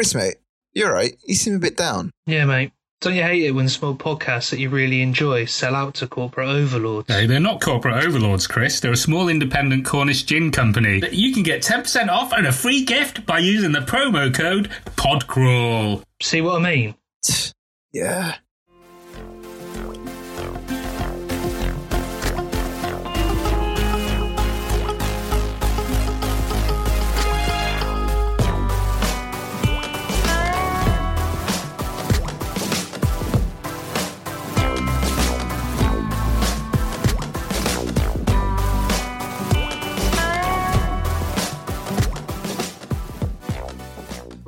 Chris, mate, you're right. You seem a bit down. Yeah, mate. Don't you hate it when small podcasts that you really enjoy sell out to corporate overlords? No, they're not corporate overlords, Chris. They're a small independent Cornish gin company. You can get 10% off and a free gift by using the promo code PODCRAWL. See what I mean? Yeah.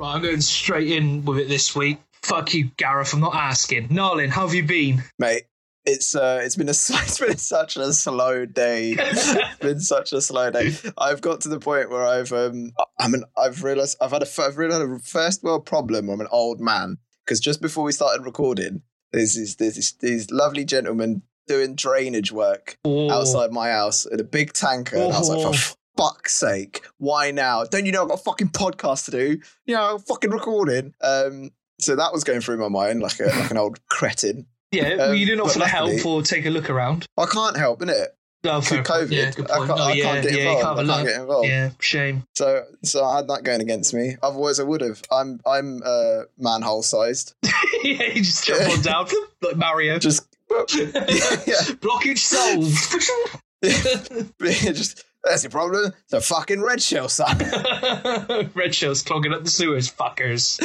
Right, I'm going straight in with it this week. Fuck you, Gareth. I'm not asking. Nalin, how have you been? Mate, it's uh, it's been a it's been such a slow day. it's been such a slow day. I've got to the point where I've um, I mean, I've realized I've had a I've really had a first world problem. I'm an old man because just before we started recording, there's this, there's this, these lovely gentlemen doing drainage work Oh. outside my house in a big tanker, and I was like, fuck's sake, why now? Don't you know I've got a fucking podcast to do? You know, fucking recording. Um, so that was going through my mind like a like an old cretin. Yeah, well, Um, you didn't offer but to help or take a look around. I can't help, innit? Oh. COVID, Yeah, good I can't, oh, I yeah, can't get yeah, involved. can't get involved. Yeah, shame. So, so I had that going against me. Otherwise, I would have. I'm, I'm uh, manhole sized. yeah, you just jump on down like Mario. Just, yeah, Blockage solved. just that's your problem. The fucking red shell, son. Red shell's clogging up the sewers, fuckers.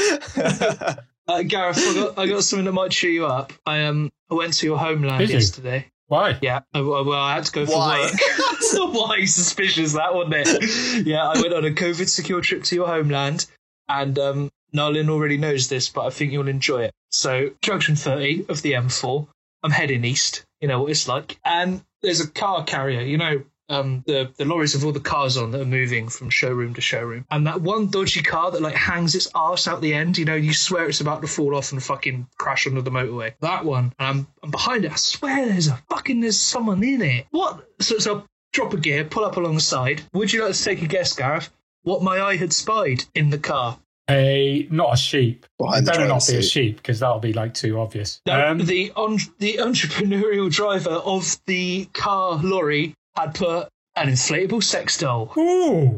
Uh, Gareth, I got, I got something that might cheer you up. I um, I went to your homeland Did you? yesterday. Why? Yeah, I, well, I had to go for Why? work. Why suspicious that, wasn't it? Yeah, I went on a COVID secure trip to your homeland, and um, Nalin already knows this, but I think you'll enjoy it. So, junction 30 of the M4, I'm heading east. You know what it's like, and there's a car carrier. You know. Um, the the lorries of all the cars on that are moving from showroom to showroom, and that one dodgy car that like hangs its arse out the end, you know, you swear it's about to fall off and fucking crash onto the motorway. That one, and I'm I'm behind it. I swear there's a fucking there's someone in it. What? So so drop a gear, pull up alongside. Would you like to take a guess, Gareth? What my eye had spied in the car? A not a sheep. Behind the Better not driver's be a sheep because that'll be like too obvious. No, Um, the on, the entrepreneurial driver of the car lorry had put an inflatable sex doll. ooh,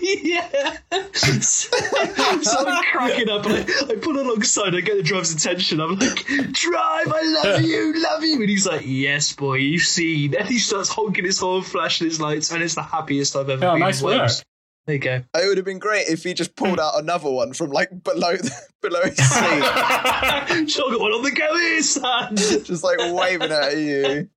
yeah. so, so I'm cracking up and I, I put alongside, I get the driver's attention. I'm like, drive, I love you, love you. And he's like, yes, boy, you've seen. And he starts honking his horn, flashing his lights, and it's the happiest I've ever Oh, been. nice work. There you go. It would have been great if he just pulled out another one from like below the, below his seat, Still got one on the go here, son. just like waving at you.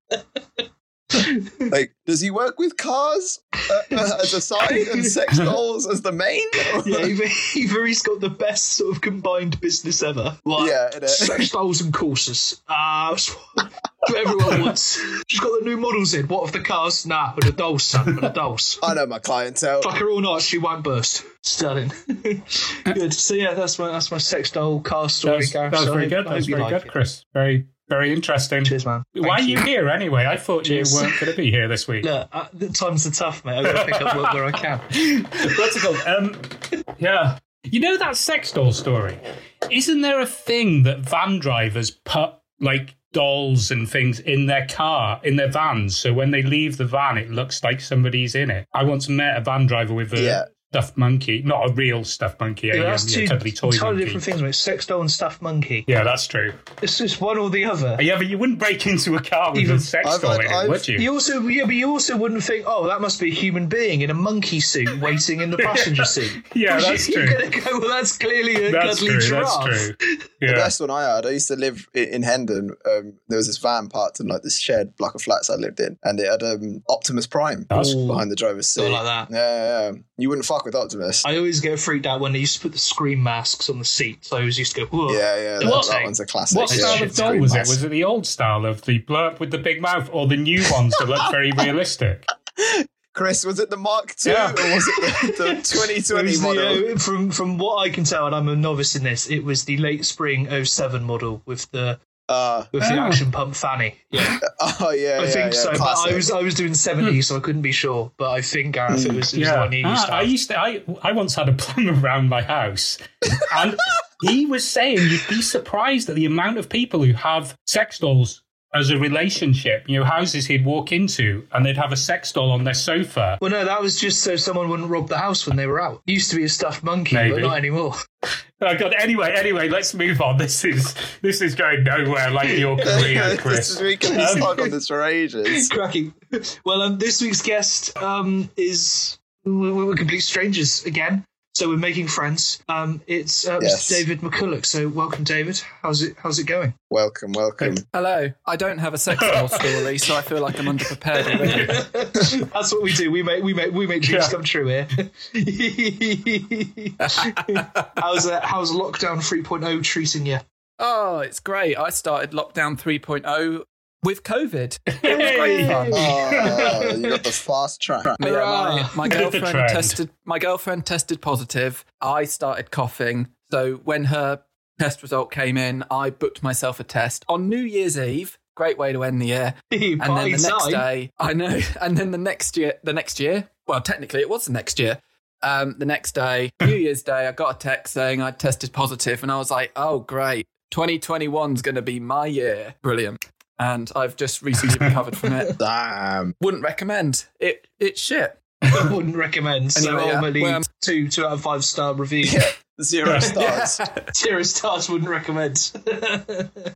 Like, does he work with cars uh, uh, as a side and sex dolls as the main? Yeah, either, either he's got the best sort of combined business ever. Like, Yeah, innit? sex dolls and courses. Ah, that's what everyone wants. She's got the new models in. What of the cars? Nah, with the dolls, son, with the dolls. I know my clientele. Fuck her all night, she won't burst. Stunning. good. So yeah, that's my that's my sex doll car story. That's, Gareth. that was very good. I That was very like good, it. Chris. Very, very interesting. Cheers, man. Why are you here anyway? I thought Cheers. you weren't going to be here this week. Look, uh, the times are tough, mate. I've got to pick up work where I can. What's it called? Um, yeah. You know that sex doll story? Isn't there a thing that van drivers put like dolls and things in their car, in their vans, so when they leave the van, it looks like somebody's in it? I once met a van driver with a Yeah. Stuffed monkey, not a real stuffed monkey, a, Yeah, um, that's yeah, two totally toy entirely different things, mate. Sex doll and stuffed monkey. Yeah, that's true. It's just one or the other. Yeah, but you wouldn't break into a car with Even- a sex I've doll had- in it, I've- would you? You also, yeah, but you also wouldn't think, oh, that must be a human being in a monkey suit waiting in the passenger seat. Yeah, Whereas that's You're true. going to go, well, that's clearly a That's cuddly true. giraffe. That's true. The best one I had, I used to live in Hendon. Um, there was this van parked in like this shed block of flats I lived in, and it had um, Optimus Prime That's- Ooh. behind the driver's seat. Something like that. Yeah, yeah, yeah. You wouldn't fuck with Optimus. I always get freaked out when they used to put the scream masks on the seat. So I always used to go, whoa. yeah, yeah. That, What? that one's a classic. What yeah. style shit of doll Scream was it? Was it the old style of the blurb with the big mouth, or the new ones that look very realistic? Chris, was it the Mark II Yeah. or was it the, the It 2020 was the, model? uh, from from what I can tell, and I'm a novice in this, it was the late spring 07 model with the Uh, with the Oh. action pump fanny. Yeah, oh yeah, I yeah, think yeah, so. But. I was I was doing seventy, so I couldn't be sure. But I think Gareth, it was, it was the one you used to Ah, I used to. I I once had a plumber around my house, and he was saying you'd be surprised at the amount of people who have sex dolls as a relationship. You know, houses he'd walk into and they'd have a sex doll on their sofa. Well, no, that was just so someone wouldn't rob the house when they were out. Used to be a stuffed monkey, but not anymore. Oh God! Anyway, anyway, let's move on. This is this is going nowhere like your career, Chris. this is, we can be Um, stuck on this for ages. Cracking. Well, um, this week's guest um, is we're, we're complete strangers again, so we're making friends. Um, it's uh, Yes. Mr. David McCulloch. So welcome, David. How's it How's it going? Welcome, welcome. Hello. I don't have a sex doll story, so I feel like I'm underprepared already. That's what we do. We make we make we make dreams Yeah. come true here. how's uh, How's lockdown 3.0 treating you? Oh, it's great. I started lockdown 3.0 with COVID. It was great fun. Oh, you got the fast track. Yeah, my, my girlfriend tested. My girlfriend tested positive. I started coughing. So when her test result came in, I booked myself a test on New Year's Eve. Great way to end the year. And then the next time. day, I know. And then the next year, the next year. Well, technically, it was the next year. Um, the next day, New Year's Day, I got a text saying I tested positive, and I was like, "Oh, great! 2021 is going to be my year. Brilliant!" And I've just recently recovered from it. Damn. Wouldn't recommend it. It's shit. I wouldn't recommend. So Anyway, yeah. ultimately, Well, um, two two out of five star review. Zero stars. Zero stars wouldn't recommend.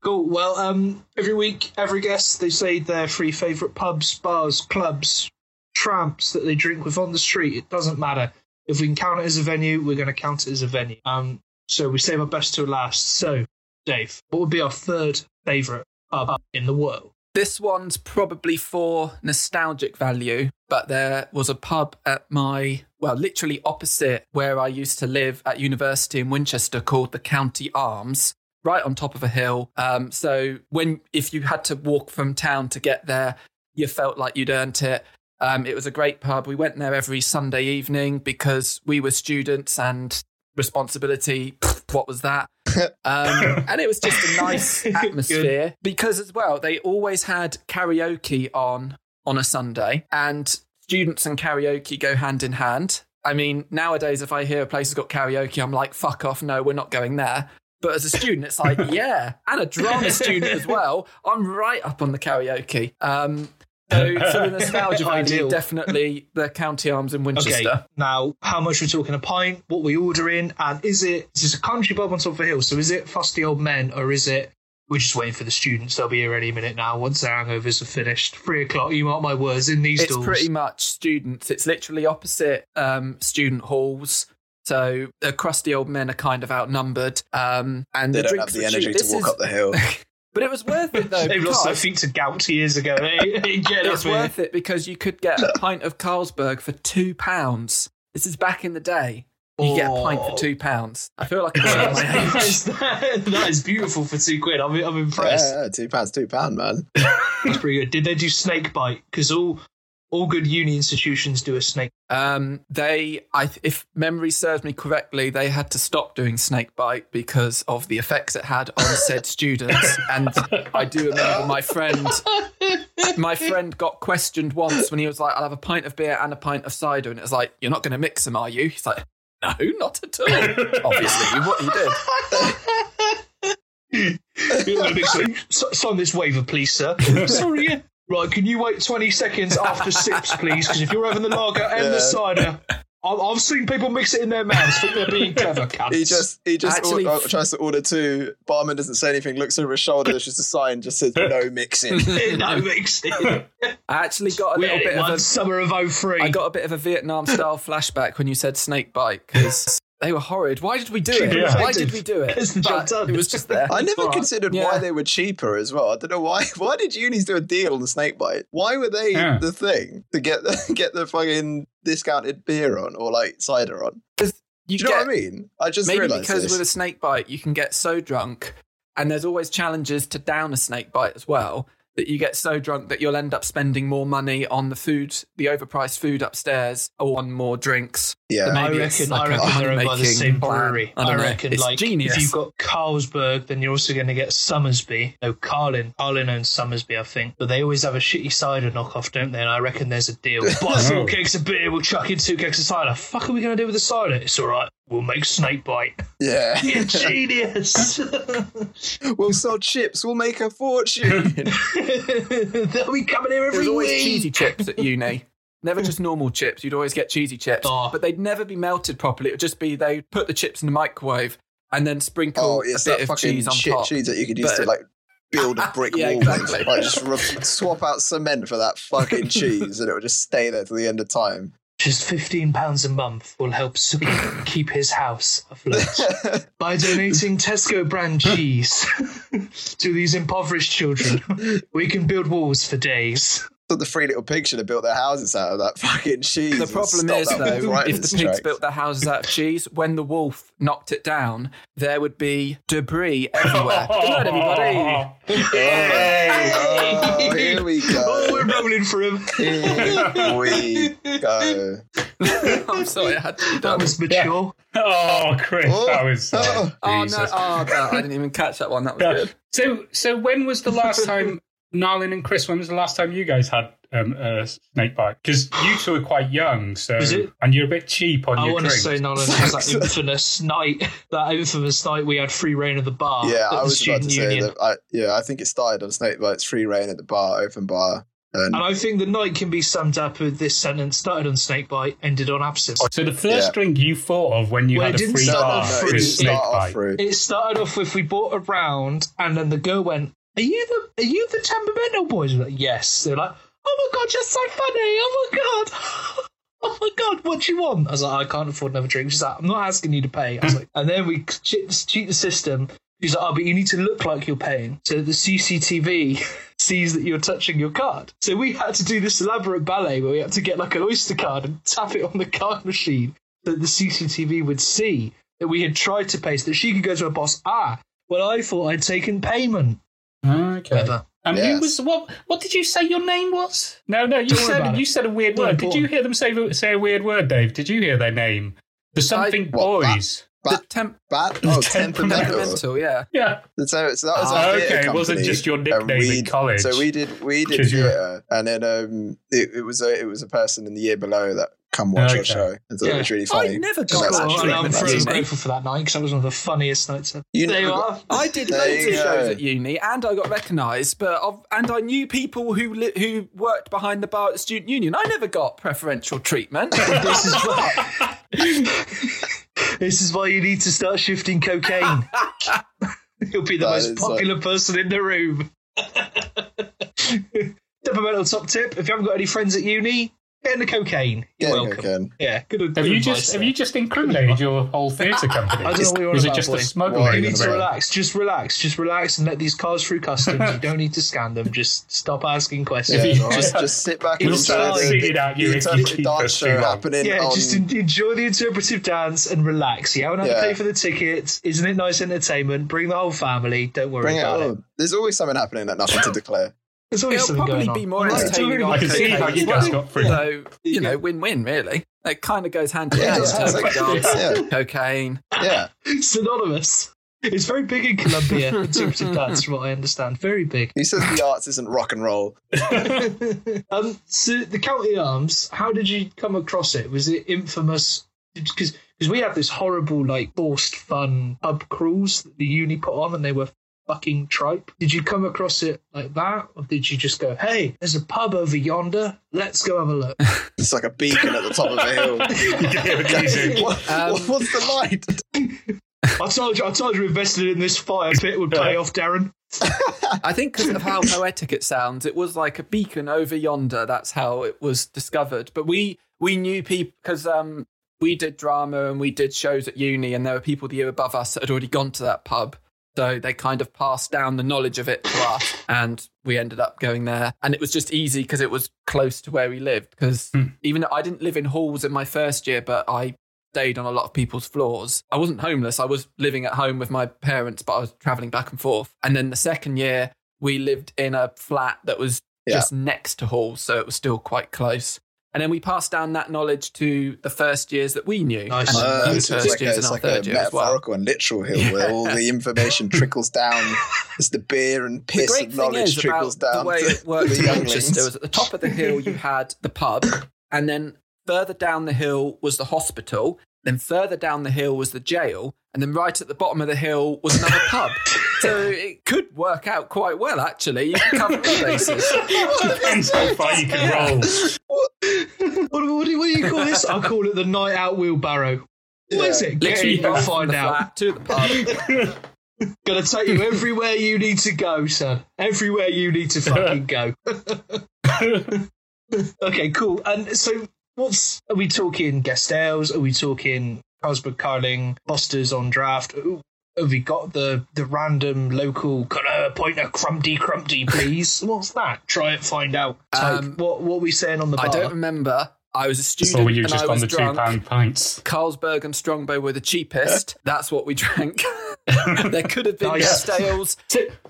cool. Well, um, every week, every guest they say their three favourite pubs, bars, clubs, tramps that they drink with on the street. It doesn't matter. If we can count it as a venue, we're going to count it as a venue. Um, so we save our best to last. So, Dave, what would be our third favourite pub in the world? This one's probably for nostalgic value, but there was a pub at my, well, literally opposite where I used to live at university in Winchester called the County Arms, right on top of a hill. Um, so when, if you had to walk from town to get there, you felt like you'd earned it. Um, it was a great pub. We went there every Sunday evening because we were students and responsibility. What was that? Um, and it was just a nice atmosphere because, as well, they always had karaoke on on a Sunday, and students and karaoke go hand in hand. I mean, nowadays, if I hear a place has got karaoke, I'm like, fuck off, no, we're not going there. But as a student, it's like, yeah, and a drama student as well. I'm right up on the karaoke. Um, so for the nostalgia value, Ideal. definitely the County Arms in Winchester. Okay, now how much are we're talking a pint, what we ordering, and is it is this a country pub on top of a hill? So is it fusty old men or is it we're just waiting for the students? They'll be here any minute now. Once their hangovers are finished, three o'clock. You mark my words. In these It's doors, pretty much students. It's literally opposite um, student halls. So the crusty old men are kind of outnumbered. Um, and They the don't have the energy cheap. to This walk is- up the hill. But it was worth it though. They've lost their feet to gout years ago. They ain't getting it's worth it because you could get a pint of Carlsberg for two pounds. This is back in the day. You get a pint for Oh. two pounds. I feel like I'm my age. That's- that is beautiful for two quid. I'm, I'm impressed. Yeah, two pounds, two pound, man. That's pretty good. Did they do snake bite? Because all all good uni institutions do a snake. Um, they, I, if memory serves me correctly, they had to stop doing snake bite because of the effects it had on said students. And I do remember my friend, my friend got questioned once when he was like, "I'll have a pint of beer and a pint of cider," and it was like, "You're not going to mix them, are you?" He's like, "No, not at all." Obviously, what he did. You're gonna mix it. Sign this waiver, please, sir. Sorry, yeah. Right, can you wait 20 seconds after sips, please? Because if you're having the lager and the cider, I've, I've seen people mix it in their mouths. think they're being clever, cunts. He just he just Actually- or- or uh, tries to order two. Barman doesn't say anything. Looks over his shoulder. It's just a sign. Just says no mixing. no mixing. I actually got a We little bit of a summer of 03. I got a bit of a Vietnam style flashback when you said snake bite because they were horrid. Why did we do it? Yeah. Why did we do it? It's the job But. It was just there. I never Alright. considered Yeah. why they were cheaper as well. I don't know why. Why did unis do a deal on the snake bite? Why were they Yeah. the thing to get the get the fucking discounted beer on or like cider on? You Do you know what I mean? I just maybe realised because this. with a snake bite you can get so drunk, and there's always challenges to down a snake bite as well. That you get so drunk that you'll end up spending more money on the food, the overpriced food upstairs, or on more drinks. Yeah. Maybe I reckon, like I a reckon they're owned by the same plan. brewery. I I, reckon, It's like, genius. if you've got Carlsberg, then you're also going to get Somersby. No, Carling. Carling owns Somersby, I think. But they always have a shitty cider knockoff, don't they? And I reckon there's a deal. Buy four oh. kegs of beer, we'll chuck in two kegs of cider. Fuck are we going to do with the cider? It's all right. We'll make snake bite. Yeah. You're genius. we'll sell chips. We'll make a fortune. They'll be coming here every There was always week. cheesy chips at uni. Never just normal chips. You'd always get cheesy chips, Oh. but they'd never be melted properly. It would just be they put the chips in the microwave and then sprinkle oh, a bit that of fucking cheese on shit top. cheese that you could use to like build a brick Yeah, wall exactly. Like just re- swap out cement for that fucking cheese, and it would just stay there till the end of time. Just fifteen pounds a month will help Suki keep his house afloat by donating Tesco brand cheese to these impoverished children. We can build walls for days. So the three little pigs should have built their houses out of that fucking cheese. The problem is, though, right if the pigs tracks. built their houses out of cheese, when the wolf knocked it down, there would be debris everywhere. Good night, everybody. Oh, here we go. Oh, we're go. rolling for him. Here we go. I'm sorry, I had to be That was mature. Oh, Chris, Oh, that was. Uh, oh. Oh no! Oh, no, I didn't even catch that one. That was Yeah. good. So, so when was the last time, Nalin and Chris? When was the last time you guys had um, a snake bite? Because you two are quite young, so it? and you're a bit cheap on I your drinks. I want to say, Nalin, it was that infamous night. That infamous night we had free reign of the bar. Yeah, at I the was about to say union. that. I, yeah, I think it started on Snake Bites free reign at the bar, open bar, and And I think the night can be summed up with this sentence: started on snake bite, ended on abscess. so the first Yeah. drink you thought of when you Well, had it a free start bar off no, it fruit. didn't was snake start off bite. through. It started off with we bought a round, and then the girl went, "Are you the Are you the temperamental boys?" Like, "Yes." They're like, "Oh my god, you're so funny! Oh my god." Oh my god, what do you want? I was like, I can't afford another drink. She's like, I'm not asking you to pay. I was like, and then we cheat, cheat the system. She's like, oh, but you need to look like you're paying. So the CCTV sees that you're touching your card. So we had to do this elaborate ballet where we had to get like an Oyster card and tap it on the card machine so that the CCTV would see that we had tried to pay so that she could go to her boss. Ah, well, I thought I'd taken payment. Okay. Whatever. And who was what? What did you say your name was? No, no, you Don't said you said a weird Not word. Did you hear them say say a weird word, Dave? Did you hear their name? The something what, that? boys. The Bat, temp- bat, oh, Temperamental. temperamental. temperamental, yeah. Yeah. So, so that was Oh, our theatre okay, it wasn't just your and nickname in college. So we did we did you're- theatre, and then um, it, it was a it was a person in the year below that come watch Okay. our show and thought Yeah. it was really I never And got that's that Cool, actually- and I'm treatment very grateful for that night because that was one of the funniest nights ever. You there you never are. I did There loads of shows at uni, and I got recognised. But I've, and I knew people who li- who worked behind the bar at the student union. I never got preferential treatment. this is why. this is why you need to start shifting cocaine. You'll be the That most is, uh, popular person in the room. Temperamental top tip: If you haven't got any friends at uni, get the cocaine. You're Yeah, welcome. again. Yeah, good. good Have you advice just have you just incriminated your whole theatre company? I don't know what you're on Was it just boy. a smuggling? You need to relax. Just relax. Just relax and let these cars through customs. you don't need to scan them. Just stop asking questions. Yeah, you just, just- just sit back We'll and start enjoy the, singing at you the if you interpretive keep dance us too show happening Yeah, on. just enjoy the interpretive dance and relax. You haven't had to pay for the tickets. Isn't it nice entertainment? Bring the whole family. Don't worry Bring about it. on. There's always something happening that nothing to declare. There's always It'll something probably going on. be more All right, entertaining. don't on worry I can see how you guys got through. So you you know, go. win-win really. It kind of goes hand in hand. it sounds like- yeah. cocaine. Yeah. synonymous. It's very big in Colombia. interpretive dance, from what I understand. Very big. He says the arts isn't rock and roll? um, so the County Arms. How did you come across it? Was it infamous? Because because we had this horrible like forced fun pub cruise that the uni put on, and they were fucking tripe. Did you come across it like that, or did you just go, "Hey, there's a pub over yonder. Let's go have a look." It's like a beacon at the top of a hill. what, Um, what- what's the light? I told you, I told you, invested in this fire pit would pay off, Darren. I think because of how poetic it sounds, it was like a beacon over yonder. That's how it was discovered. But we we knew people because um, we did drama and we did shows at uni, and there were people the year above us that had already gone to that pub. So they kind of passed down the knowledge of it to us, and we ended up going there. And it was just easy because it was close to where we lived. Because hmm. even though I didn't live in halls in my first year, but I stayed on a lot of people's floors. I wasn't homeless. I was living at home with my parents, but I was traveling back and forth. And then the second year, we lived in a flat that was Yeah. just next to halls, so it was still quite close. And then we passed down that knowledge to the first years that we knew. Nice. And Uh, those so it's first like a, years it's in like a third year as well. metaphorical and literal hill where all the information trickles down as the beer and The piss great of thing knowledge is trickles about down the way it worked the in younglings. Manchester was at the top of the hill you had the pub, and then further down the hill was the hospital. Then further down the hill was the jail, and then right at the bottom of the hill was another pub. So it could work out quite well, actually. You can cover all bases. Depends how far you can roll. what, what, do, what do you call this? I call it the night out wheelbarrow. What is Yeah. it? Literally, Get in, go I'll find the out. flat to the pub. Gonna take you everywhere you need to go, son. Everywhere you need to fucking go. okay, cool. And so, what's are we talking? Guest ales? Are we talking Carlsberg Carling, Busters on draft? Ooh, Have we got the the random local? Can I point a crumpty crumpty, please? What's that? Try it, find out. Type. Um, what what are we saying on the bar? I don't remember. I was a student So were you just I on was the two drunk. pound pints? Carlsberg and Strongbow were the cheapest. That's what we drank. there could have been Nice. guest ales.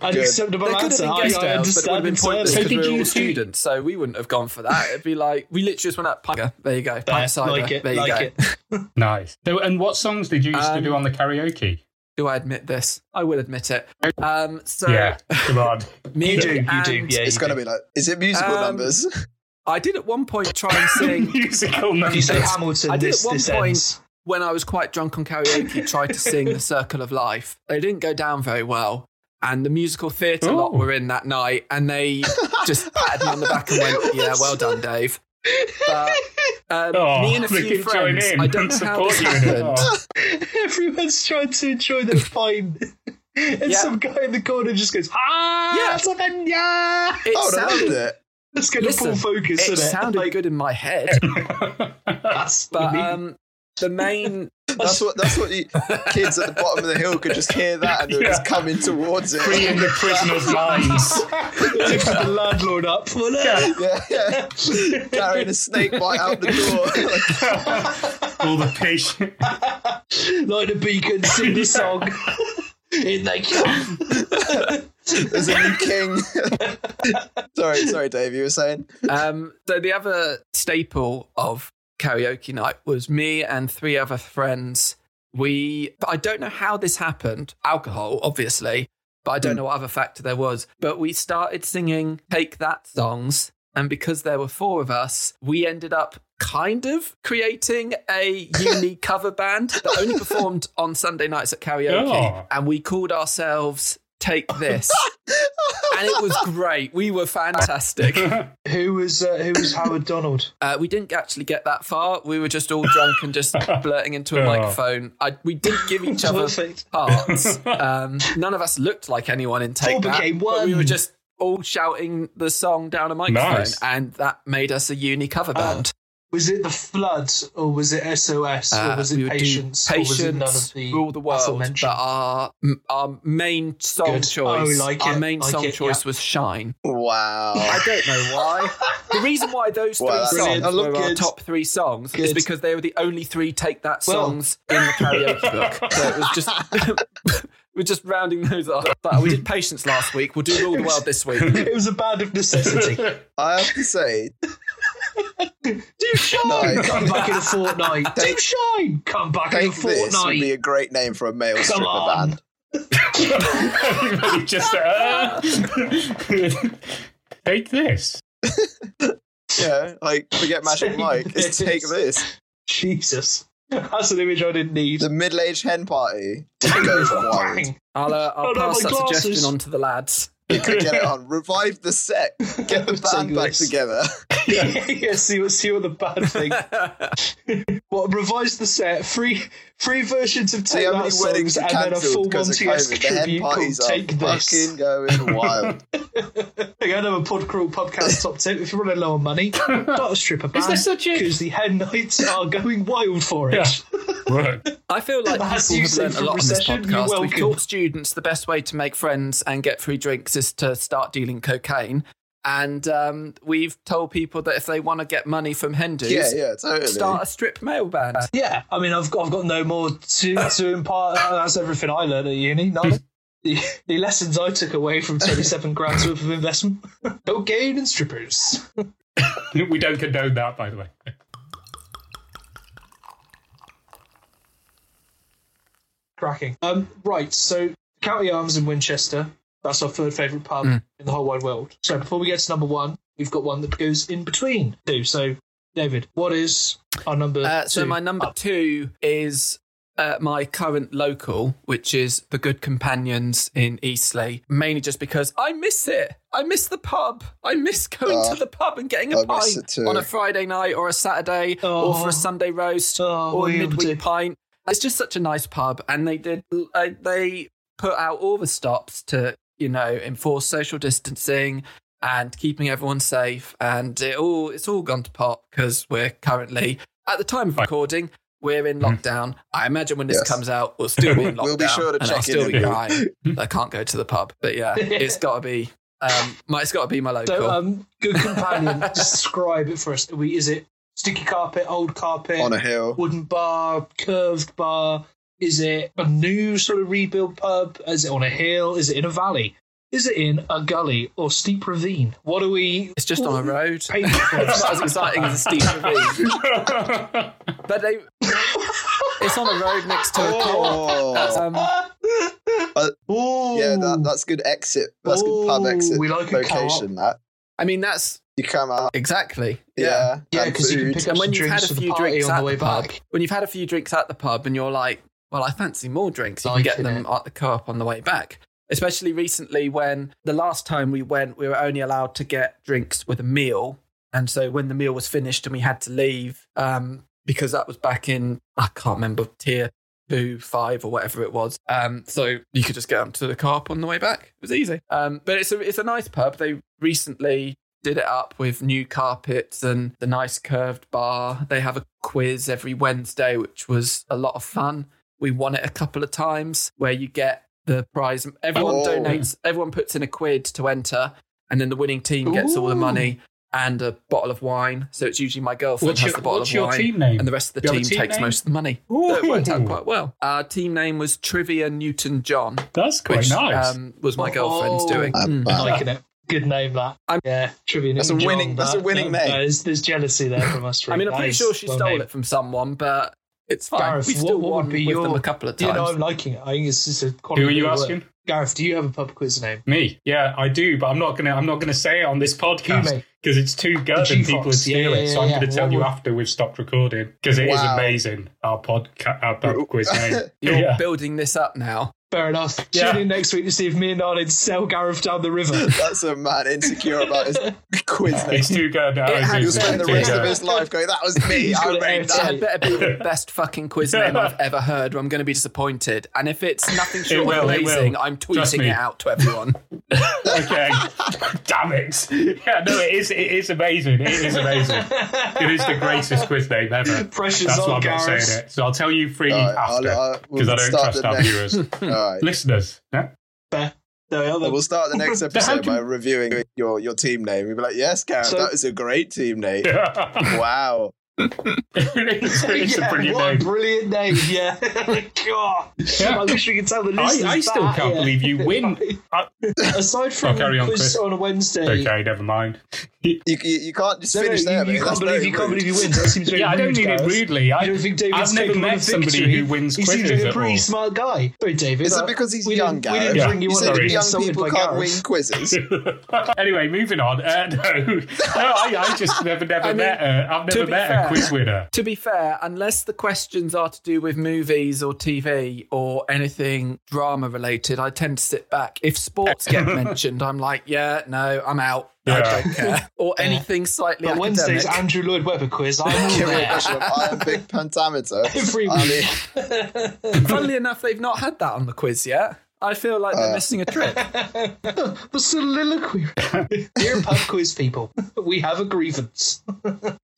Unacceptable There could have answer. been I, guest I ales, but it would have been understand pointless So entirely. because did we were you all students, so we wouldn't have gone for that. It'd be like we literally just went up pint. There you go, There, pint cider. like it, there you like go. it. Nice. So, and what songs did you used to Um, do on the karaoke? Do I admit this? I will admit it. Um, so yeah, come on. me You do, you do, yeah. It's gonna do. be like, is it musical Um, numbers? I did at one point try and sing Musical numbers. If you say Hamilton, I did this, at one point- ends. When I was quite drunk on karaoke. Tried to sing "The Circle of Life." They didn't go down very well. And the musical theatre lot were in that night, and they just patted me on the back and went, "Yeah, well done, Dave." But um, Oh, me and a few friends, I don't and know how this you in happened. Oh. Everyone's trying to enjoy their pint. And Yeah. some guy in the corner just goes, ah, Yeah. Savannah! It Oh, I loved sounded, it. That's going to Listen, pull focus, it isn't it? sounded Like, good in my head, That's but um, the main That's what that's what you kids at the bottom of the hill could just hear that and they're just coming towards it. Freeing the prisoners' minds. lifted the landlord up. Well, uh, yeah, yeah. Carrying a snake bite out the door. All the patient. like the beacon, sing the song. In they come. There's a new king. sorry, sorry, Dave. You were saying? Um, so the other staple of karaoke night was me and three other friends. We, I don't know how this happened. Alcohol, obviously, but I don't Hmm. know what other factor there was. But we started singing "Take That" songs, and because there were four of us, we ended up kind of creating a unique cover band that only performed on Sunday nights at karaoke, Oh. and we called ourselves "Take This," and it was great. We were fantastic. Who was uh, who was Howard Donald? Uh, we didn't actually get that far. We were just all drunk and just blurting into a microphone. I, we didn't give each other parts. Um, none of us looked like anyone in Take All That. but we were just all shouting the song down a microphone, Nice. and that made us a uni cover band. Was it the flood, or was it SOS, Uh, or was we it would do patience, or was it none of the rule the world. But aforementioned? our our main song Good. choice, Oh, like our it, main like song it, choice yeah. was Shine. Wow. I don't know why. the reason why those three Wow, songs I look were our good. top three songs is because they were the only three Take That Well- songs in the karaoke book. So it was just. We're just rounding those off. But we did Patience last week. We'll do Rule the World this week. it was a band of necessity. I have to say, Do shine, Nice. come back in a fortnight. Do shine, come back in a take this would be a great name for a male Come stripper on. band. Everybody just uh, take this. Yeah, like forget Magic Take Mike. It's take this. this. Jesus, that's an image I didn't need. The middle-aged hen party goes wild. I'll, uh, I'll pass that glasses. suggestion on to the lads. We could get it on. Revive the set. Get the band back together. yeah, yeah, see what see what the bad thing. What revise the set? Free free versions of See Take how That songs and then a full because of Monty esque The hen tribute called parties are Take This. fucking going wild. Again, I'm a Podcrawl podcast top tip. If you're running low on money, not a stripper band. Is there such a- Because the hen nights are going wild for it. Yeah. Right. I feel like As people have say learned a lot on this recession, you're podcast. We've taught students the best way to make friends and get free drinks is to start dealing cocaine. And um, we've told people that if they want to get money from Hindus, Yeah, yeah, totally. start a strip male band. Yeah, I mean, I've got, I've got no more to, to impart. That's everything I learned at uni. None. the, the lessons I took away from 27 grand's worth of investment cocaine and strippers. we don't condone that, by the way. Cracking. Um, right, so County Arms in Winchester. That's our third favourite pub Mm. in the whole wide world. So before we get to number one, we've got one that goes in between two. So, David, what is our number Uh, so two my number pub? two is uh, my current local, which is the Good Companions in Eastleigh. Mainly just because I miss it. I miss the pub. I miss going Oh, to the pub and getting a I pint on a Friday night or a Saturday or for Oh. a Sunday roast Oh, or a are you up midweek pint. It's just such a nice pub, and they did. Uh, they put out all the stops to you know enforce social distancing and keeping everyone safe, and it all it's all gone to pot because we're currently at the time of recording. We're in Mhm. lockdown. I imagine when this Yes. comes out, we'll still be in lockdown. We'll be sure to and I'll check in still be crying. I can't go to the pub, but yeah, it's got to be. Um, my, it's got to be my local. So, um, Good Companion, describe it for us. Are we, is it sticky carpet, old carpet, on a hill. wooden bar, curved bar? Is it a new sort of rebuild pub? Is it on a hill? Is it in a valley? Is it in a gully or steep ravine? What are we? it's just on a road. Paint it for It's not as exciting as a steep ravine, but they. It's on a road next to a co-op. Oh, um, Ooh. yeah, that, that's good exit. That's good pub exit we like a location. That I mean, that's you come out, exactly. yeah, Yeah, and because you can food. pick up And some when you've drinks had a few drinks on at the way the pub, when you've had a few drinks at the pub, and you're like, "Well, I fancy more drinks," you can get them it. at the co-op on the way back. Especially recently, when the last time we went, we were only allowed to get drinks with a meal, and so when the meal was finished and we had to leave, um, because that was back in I can't remember tier two, five, or whatever it was. Um, so you could just get onto the co-op on the way back. It was easy. Um, but it's a it's a nice pub. They recently did it up with new carpets and the nice curved bar. They have a quiz every Wednesday, which was a lot of fun. We won it a couple of times where you get the prize. Everyone Oh. donates, everyone puts in a quid to enter, and then the winning team gets all the money and a bottle of wine. So it's usually my girlfriend What's has your, the bottle what's of your wine. team name? And the rest of the You team, team takes name? most of the money. So it worked out quite well. Our team name was Trivia Newton John, That's quite which nice. um, was my girlfriend's Oh. doing. Uh, Mm. liking it. Good name, that. I'm- yeah, trivia. That's a Newton winning- John, that's a winning that- name. There's, there's jealousy there from us. I mean, I'm pretty sure she well stole named. it from someone, but it's fine. Gareth, we what- still what won would be with your- them a couple of You times. know, I'm liking it. I think it's just a quality Who are you bit of work. asking? Gareth, do you have a pub quiz name? Me? Yeah, I do, but I'm not gonna. I'm not gonna say it on this podcast because it's too good and people would G-Fox. Yeah, yeah, it. So yeah, I'm yeah. gonna tell What you would- after we've stopped recording because it is Wow. amazing. Our podcast, our pub quiz name. You're yeah. building this up now. Fair enough. Yeah. Tune in next week to see if me and Nalin sell Gareth down the river. That's a man insecure about his quiz name. It's too good. I It do has He'll think spend the it's too rest of his life going, "That was me. He's I got made it It that." better be the best fucking quiz name I've ever heard, or I'm going to be disappointed. And if it's nothing short will, of amazing, I'm tweeting it out to everyone. okay. Damn it. Yeah, no, it is. It is amazing. It is amazing. It is the greatest quiz name ever. Pressure's That's on, why I'm not Gareth. saying it. So I'll tell you freely All right, after uh, I'll- I'll- because we'll I don't trust our next- viewers, All right. listeners. Yeah. Fair. No, We'll start the next episode by reviewing your, your team name. We'll be like, yes, Gareth, So- that is a great team name. it's, Wow. It's yeah, a brilliant what name. a brilliant name. Yeah. God. Yeah. I wish we could tell the listeners I, I still that, can't yeah. believe you win. I- Aside from carry on, Chris. on a Wednesday. okay, never mind. You, you, you can't just No, no, finish you, there. you mate. can't believe you can't believe he wins. That seems very Yeah, I don't rude, mean it rudely. I, You don't think David's I've never met somebody victory? who wins He seems quizzes like a pretty all. smart guy. Sorry, David. Is uh, it because he's we young, didn't, we didn't bring you You on said to young people can't win quizzes. anyway, moving on. Uh, no, no, I, I just never, never I mean, met. A, I've never be met fair- a quiz winner. to be fair, unless the questions are to do with movies or TV or anything drama related, I tend to sit back. If sports get mentioned, I'm like, yeah, no, I'm out. I Yeah. don't care. Or anything slightly But Wednesday's. Andrew Lloyd Webber quiz. I'm all Give me a there. question of iambic pentameter. Every week. mean, Funnily enough, they've not had that on the quiz yet. I feel like they're Uh. missing a trick. the soliloquy. Dear pub quiz people, we have a grievance.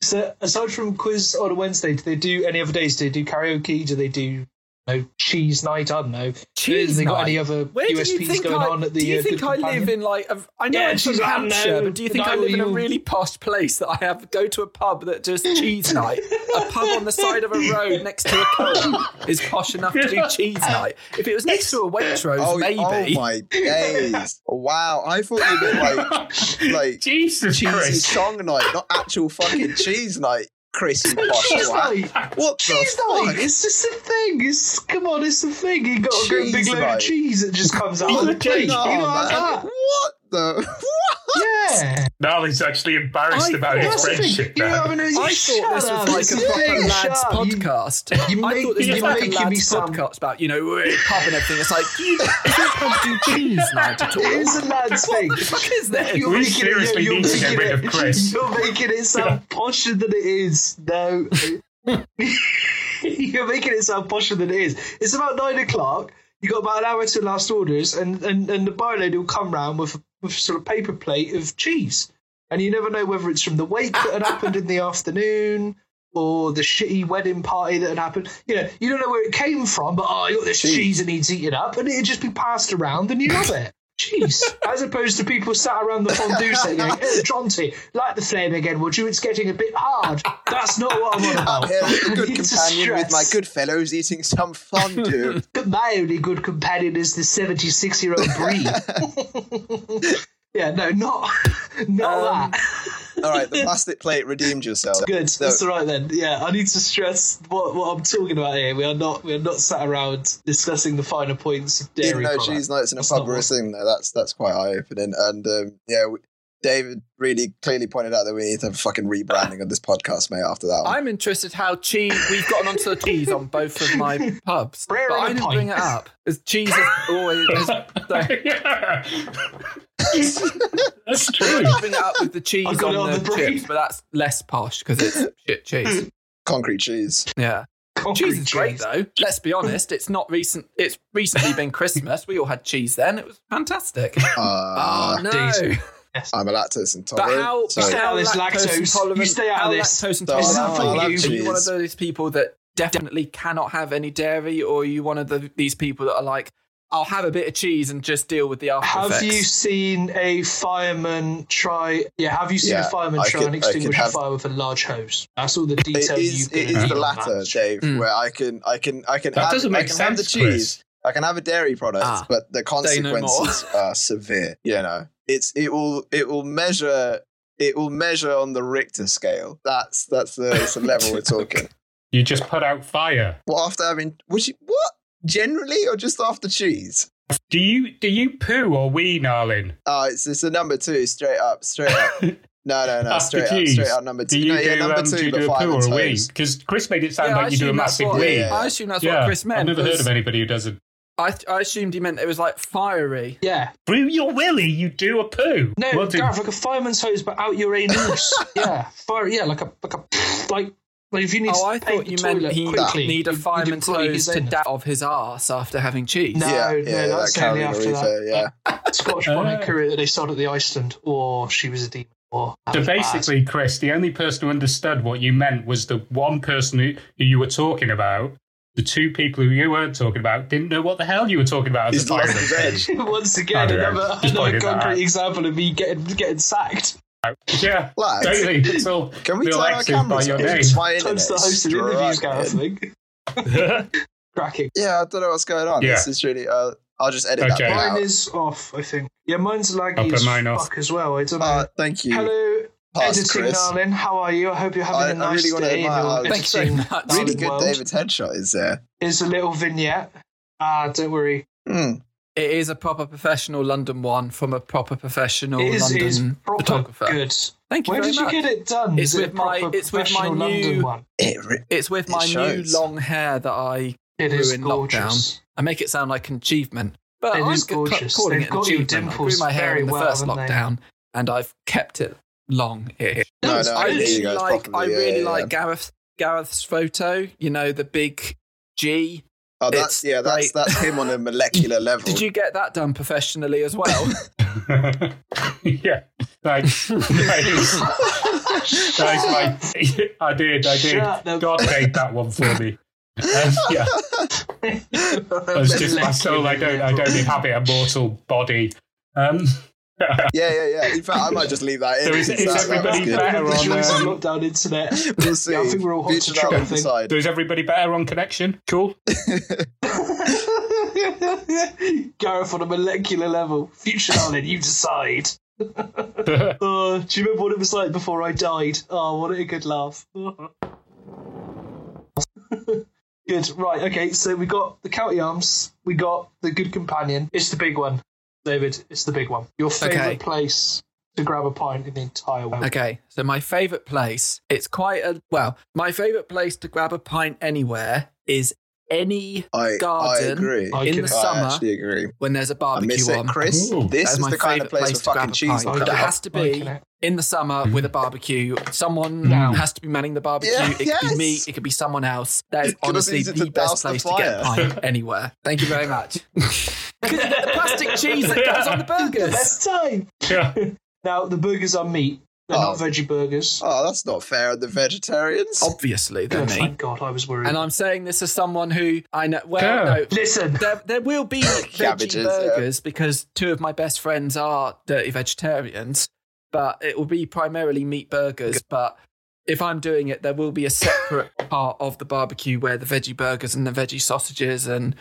So, aside from quiz on a Wednesday, do they do any other days? Do they do karaoke? Do they do know, cheese night? I don't know. cheese They got night. any other Where do you USPs think going I, on at the do you uh, think Good I live in like a, I know Yeah, I'm from she's like, I Hampshire, know, but do you think no, I live in a really posh place that I have go to a pub that does cheese night? a pub on the side of a road next to a pub is posh enough to do cheese night. If it was next to a Waitrose, Oh, maybe. oh my days! Wow, I thought you meant like like Jesus cheesy Christ. song night, not actual fucking cheese night. Chris, Cheese twat. night. What Cheese fuck? It's just a thing. It's come on. It's a thing. You got a great big load of cheese that just comes out Oh, of the plate. You know that? Oh, what the? What? Yeah. Narly's actually embarrassed I about his That's the thing. friendship You're now. having a, I you thought this up. was like a proper thing. lads up. Podcast. you I make- thought this you're was like a making me lads sound- podcast about, you know, uh, pub and everything. It's like, you, is your pub do cheese night at all? It is a lad's thing. What the fuck is this? You're We making it- seriously you're need to get rid it- of Chris. You're making it sound posher than it is. No. you're making it sound posher than it is. It's about nine o'clock. You got about an hour to last orders, and, and, and the bar lady will come round with with sort of paper plate of cheese, and you never know whether it's from the wake that had happened in the afternoon or the shitty wedding party that had happened. You know, you don't know where it came from, but oh, you got this Cheese. cheese that needs eating up, and it'd just be passed around, and you love it. Cheese, as opposed to people sat around the fondue set going, "Hey, Jonty, light the flame again, would you? It's getting a bit hard." That's not what I'm on about. I'm here with a I good companion with my good fellows eating some fondue. that my only good companion is the 76 year old Brie. yeah, no, not not Um, that. All right, the plastic plate redeemed yourself. Good, So- that's all right then. Yeah, I need to stress what, what I'm talking about here. We are not we are not sat around discussing the finer points of dairy know products. cheese nights in a pub were a thing though. That's that's quite eye opening. And um, yeah, we, David really clearly pointed out that we need to have a fucking rebranding of this podcast, mate. After that, one. I'm interested how cheese. We've gotten onto the cheese on both of my pubs, Rare but on I a didn't pint. bring it up. As cheese is always. As, yeah. That's true. did bring it up with the cheese on, on the, the chips, but that's less posh because it's shit cheese. concrete cheese. Yeah, Concrete cheese is great cheese. though. Let's be honest. It's not recent. It's recently been Christmas. We all had cheese then. It was fantastic. Uh, oh no! Daisy. I'm a lactose intolerant. But how, so but Stay out of this lactose, lactose. intolerant? You stay out of this. lactose intolerant I'll- are you. Are you one of those people that definitely cannot have any dairy, or are you one of the, these people that are like, I'll have a bit of cheese and just deal with the after Have effects? you seen a fireman try? Yeah, have you seen Yeah, a fireman I try could- and extinguish have- a fire with a large hose? That's all the it detail is, you it can is need the latter, that. Dave, Mm. where I can, I can, I can That have, doesn't I make can have the cheese. Chris. I can have a dairy product, Ah, but the say no consequences are severe. You know, it's it will it will measure it will measure on the Richter scale. That's that's the, that's the level we're talking. You just put out fire. What after having? Would you what? Generally, or just after cheese? Do you do you poo or wee, Nalin? Oh, it's it's a number two, straight up, straight up. No, no, no, After straight up, cheese, straight up, number two. Do you no, yeah, do, number um, two, do you do a poo or a wee? Because Chris made it sound Yeah, I like you do a massive what- wee. Yeah. I assume that's Yeah, what Chris meant. I've never heard of anybody who does it. I, I assumed he meant it was like fiery. Yeah, Through your willy, you do a poo. no, What did- Gareth, like a fireman's hose, but out your anus. yeah, fire. Yeah, like a like a like like if you need Oh, I to paint thought you meant toilet he quickly, need a you'd- you'd fireman's hose to anus. dab off his arse after having cheese. No, yeah, no, yeah, that's that only after Reaper, that. yeah. Scotch Uh, bonnet career that they sold at the Iceland, or she was a demon, or So was bad. basically, Chris, the only person who understood what you meant was the one person who, who you were talking about. The two people who you weren't talking about didn't know what the hell you were talking about as He's a lost fireman. his edge. Once I again, don't know. another, another concrete example of me getting getting sacked. Yeah, Lads, totally. It's all can we turn our Alexas by cameras your off? name. It's my Times the internet's host of interviews, Gareth, I struggling. Cracking. Yeah, I don't know what's going on. Yeah. This is really. Uh, I'll just edit Okay. that bit Mine out. is off, I think. Yeah, mine's I'll laggy put as mine off. fuck as well. I don't know. Uh, thank you, Hello, past editing Chris. darling. How are you? I hope you're having I- a I nice really wanna day. in your Thank you so editing much. Really good world. David's headshot is there. Here's a little vignette. Ah, don't worry. Hmm. It is a proper professional London one from a proper professional It is, London it is proper photographer. good. Thank you Where very did you get it done? It's with it my- it's with my professional London new- one? It re- It's with It my new long hair that I It grew is in gorgeous. lockdown. I make it sound like an achievement. But It I'm is c- gorgeous. calling They've it an got your achievement. I grew my hair very in the well, first haven't they? lockdown and I've kept it long-ish. No, no, I there good. you really go, like properly- I yeah, really yeah, like yeah. Gareth Gareth's photo, you know, the big G. Oh, that's It's yeah, that's great. that's him on a molecular level. Did you get that done professionally as well? yeah, thanks. thanks. Thanks. I did, I did. God made that one for me. Um, yeah, it's just my soul. I don't. I don't inhabit a mortal body. Um, Yeah, yeah, yeah. In fact, I might just leave that in. So is- That is sounds everybody good. better on, choice um, lockdown internet. We'll see. Yeah, I think we're all hot to Future trot, I think. so is everybody better on connection? Cool. Gareth on a molecular level. Future darling, you decide. Oh, do you remember what it was like before I died? Oh, what a good laugh. good. Right. Okay. So we got the county arms. We got the good companion. It's the big one, David. It's the big one. Your favorite Okay. place to grab a pint in the entire world. Okay, so my favourite place, it's quite a well, my favourite place to grab a pint anywhere is any I, I garden agree. I in can- the I summer actually agree. when there's a barbecue miss it, on. Chris. Ooh. this is my the kind of favourite place place for to grab fucking a cheese. pint. will It has to be in the summer mm-hmm. with a barbecue. Someone has to be manning the barbecue. Yeah, it could be me, it could be someone else. That is honestly the best douse the place to get a pint anywhere. Thank you very much. Because you the plastic cheese that goes on the burgers. Best time. Yeah. Now the burgers are meat. They're Oh. not veggie burgers. Oh, that's not fair on the vegetarians. Obviously, they're Good, me. thank God, I was worried. And I'm saying this as someone who I know. Well, Yeah. no, Listen, there, there will be veggie Cabbages, yeah. burgers because two of my best friends are dirty vegetarians, but it will be primarily meat burgers. But if I'm doing it, there will be a separate part of the barbecue where the veggie burgers and the veggie sausages and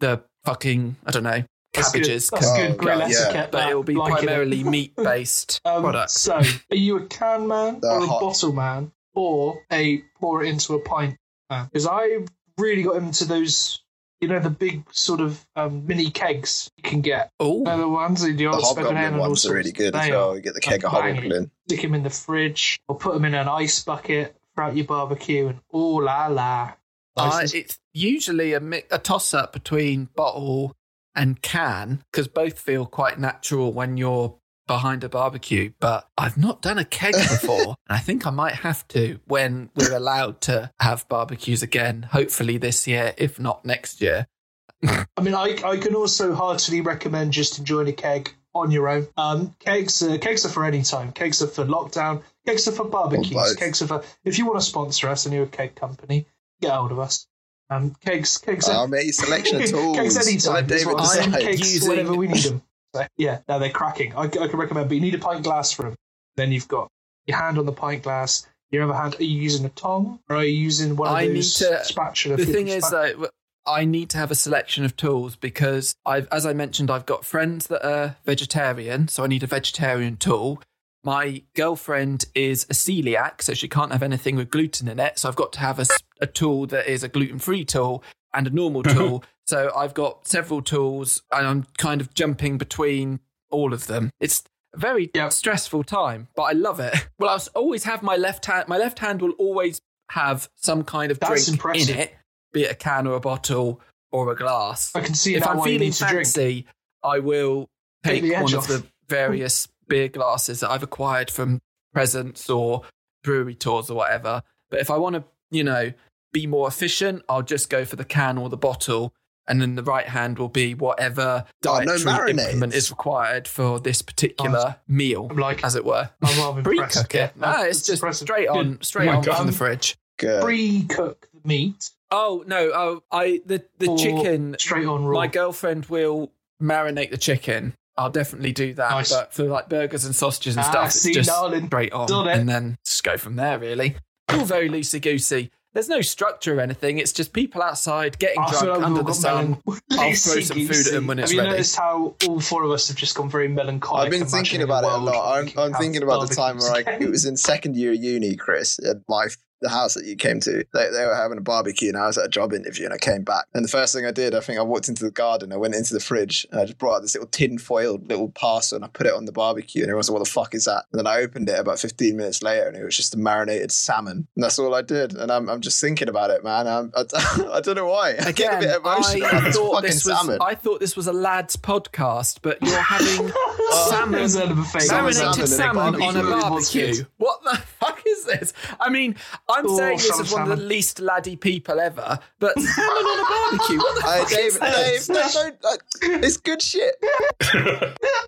the fucking, I don't know, That's good. cabbages That's can Oh, good. Grill God, yeah. etiquette. But that. it will be Liking it. primarily meat based Um, products. So, are you a can man They're or a hot. bottle man or a pour it into a pint man? Because I really got into those, you know, the big sort of um, mini kegs you can get. Oh, They're the ones that you The spend an hobgoblin and all ones are really good as well. You get the keg of Banging. hobgoblin. Stick them in the fridge or put them in an ice bucket throughout your barbecue and oh la la. I, Nice. it's usually a, mi- a toss up between bottle and can because both feel quite natural when you're behind a barbecue. But I've not done a keg before. and I think I might have to when we're allowed to have barbecues again, hopefully this year, if not next year. I mean, I, I can also heartily recommend just enjoying a keg on your own. Um, kegs, uh, kegs are for any time. Kegs are for lockdown. Kegs are for barbecues. Kegs are for if you want to sponsor us and you're a keg company, get hold of us. Um, kegs, kegs, I'll are, make you selection of tools. kegs anytime. Let is David I'm Kegs Using- whenever we need them. So, yeah, no, they're cracking. I, I can recommend, but you need a pint glass for them. Then you've got your hand on the pint glass. Your other hand, are you using a tongue or are you using one of I need those to- spatula? The thing is, spat- though, I need to have a selection of tools because I've, as I mentioned, I've got friends that are vegetarian, so I need a vegetarian tool. My girlfriend is a celiac, so she can't have anything with gluten in it. So I've got to have a tool that is a gluten free tool and a normal tool. so I've got several tools and I'm kind of jumping between all of them. It's a very stressful time, but I love it. Well, I'll always have my left hand. My left hand will always have some kind of That's drink impressive. in it, be it a can or a bottle or a glass. I can see if I'm feeling to drink. fancy, I will Take take, the edge one off. of the various beer glasses that I've acquired from presents or brewery tours or whatever. But if I want to, you know, be more efficient, I'll just go for the can or the bottle. And then the right hand will be whatever Oh, no dietary implement is required for this particular meal, I'm like, as it were. I'm rather impressed. Pre-cook it. Yeah, No, it's that's just impressive. straight on, straight Oh on God. from the fridge. Good. Pre-cook the meat Oh no! Oh, I the the or chicken. straight on raw. My girlfriend will marinate the chicken. I'll definitely do that. Nice. But for like burgers and sausages and Ah, stuff, it's see, just darling. straight on, Done it. and then just go from there. Really, all very loosey goosey. There's no structure or anything. It's just people outside getting I drunk under the sun. I'll throw some food at them when it's Have you ready. noticed how all four of us have just gone very melancholic? I've been thinking about it a lot. I'm, I'm thinking about the time where I, it was in second year uni, Chris, at my the house that you came to. They, they were having a barbecue, and I was at a job interview, and I came back. And the first thing I did, I think I walked into the garden, I went into the fridge, and I just brought out this little tin foil little parcel, and I put it on the barbecue, and everyone said, "What the fuck is that?" And then I opened it about 15 minutes later, and it was just a marinated salmon, and that's all I did. And I'm, I'm just thinking about it, man. I'm, I, I don't know why. I get a Again, bit emotional about I this thought fucking this was salmon. I thought this was a lads podcast, but you're having It oh, salmon was out of a fake. Salmon, marinated salmon salmon, on a barbecue. barbecue. What the fuck is this? I mean, I'm Oh, saying this some is one of the least laddie people ever, but salmon on a barbecue. What the Hey, fuck Dave, is this? Dave, no, don't, uh, it's good shit.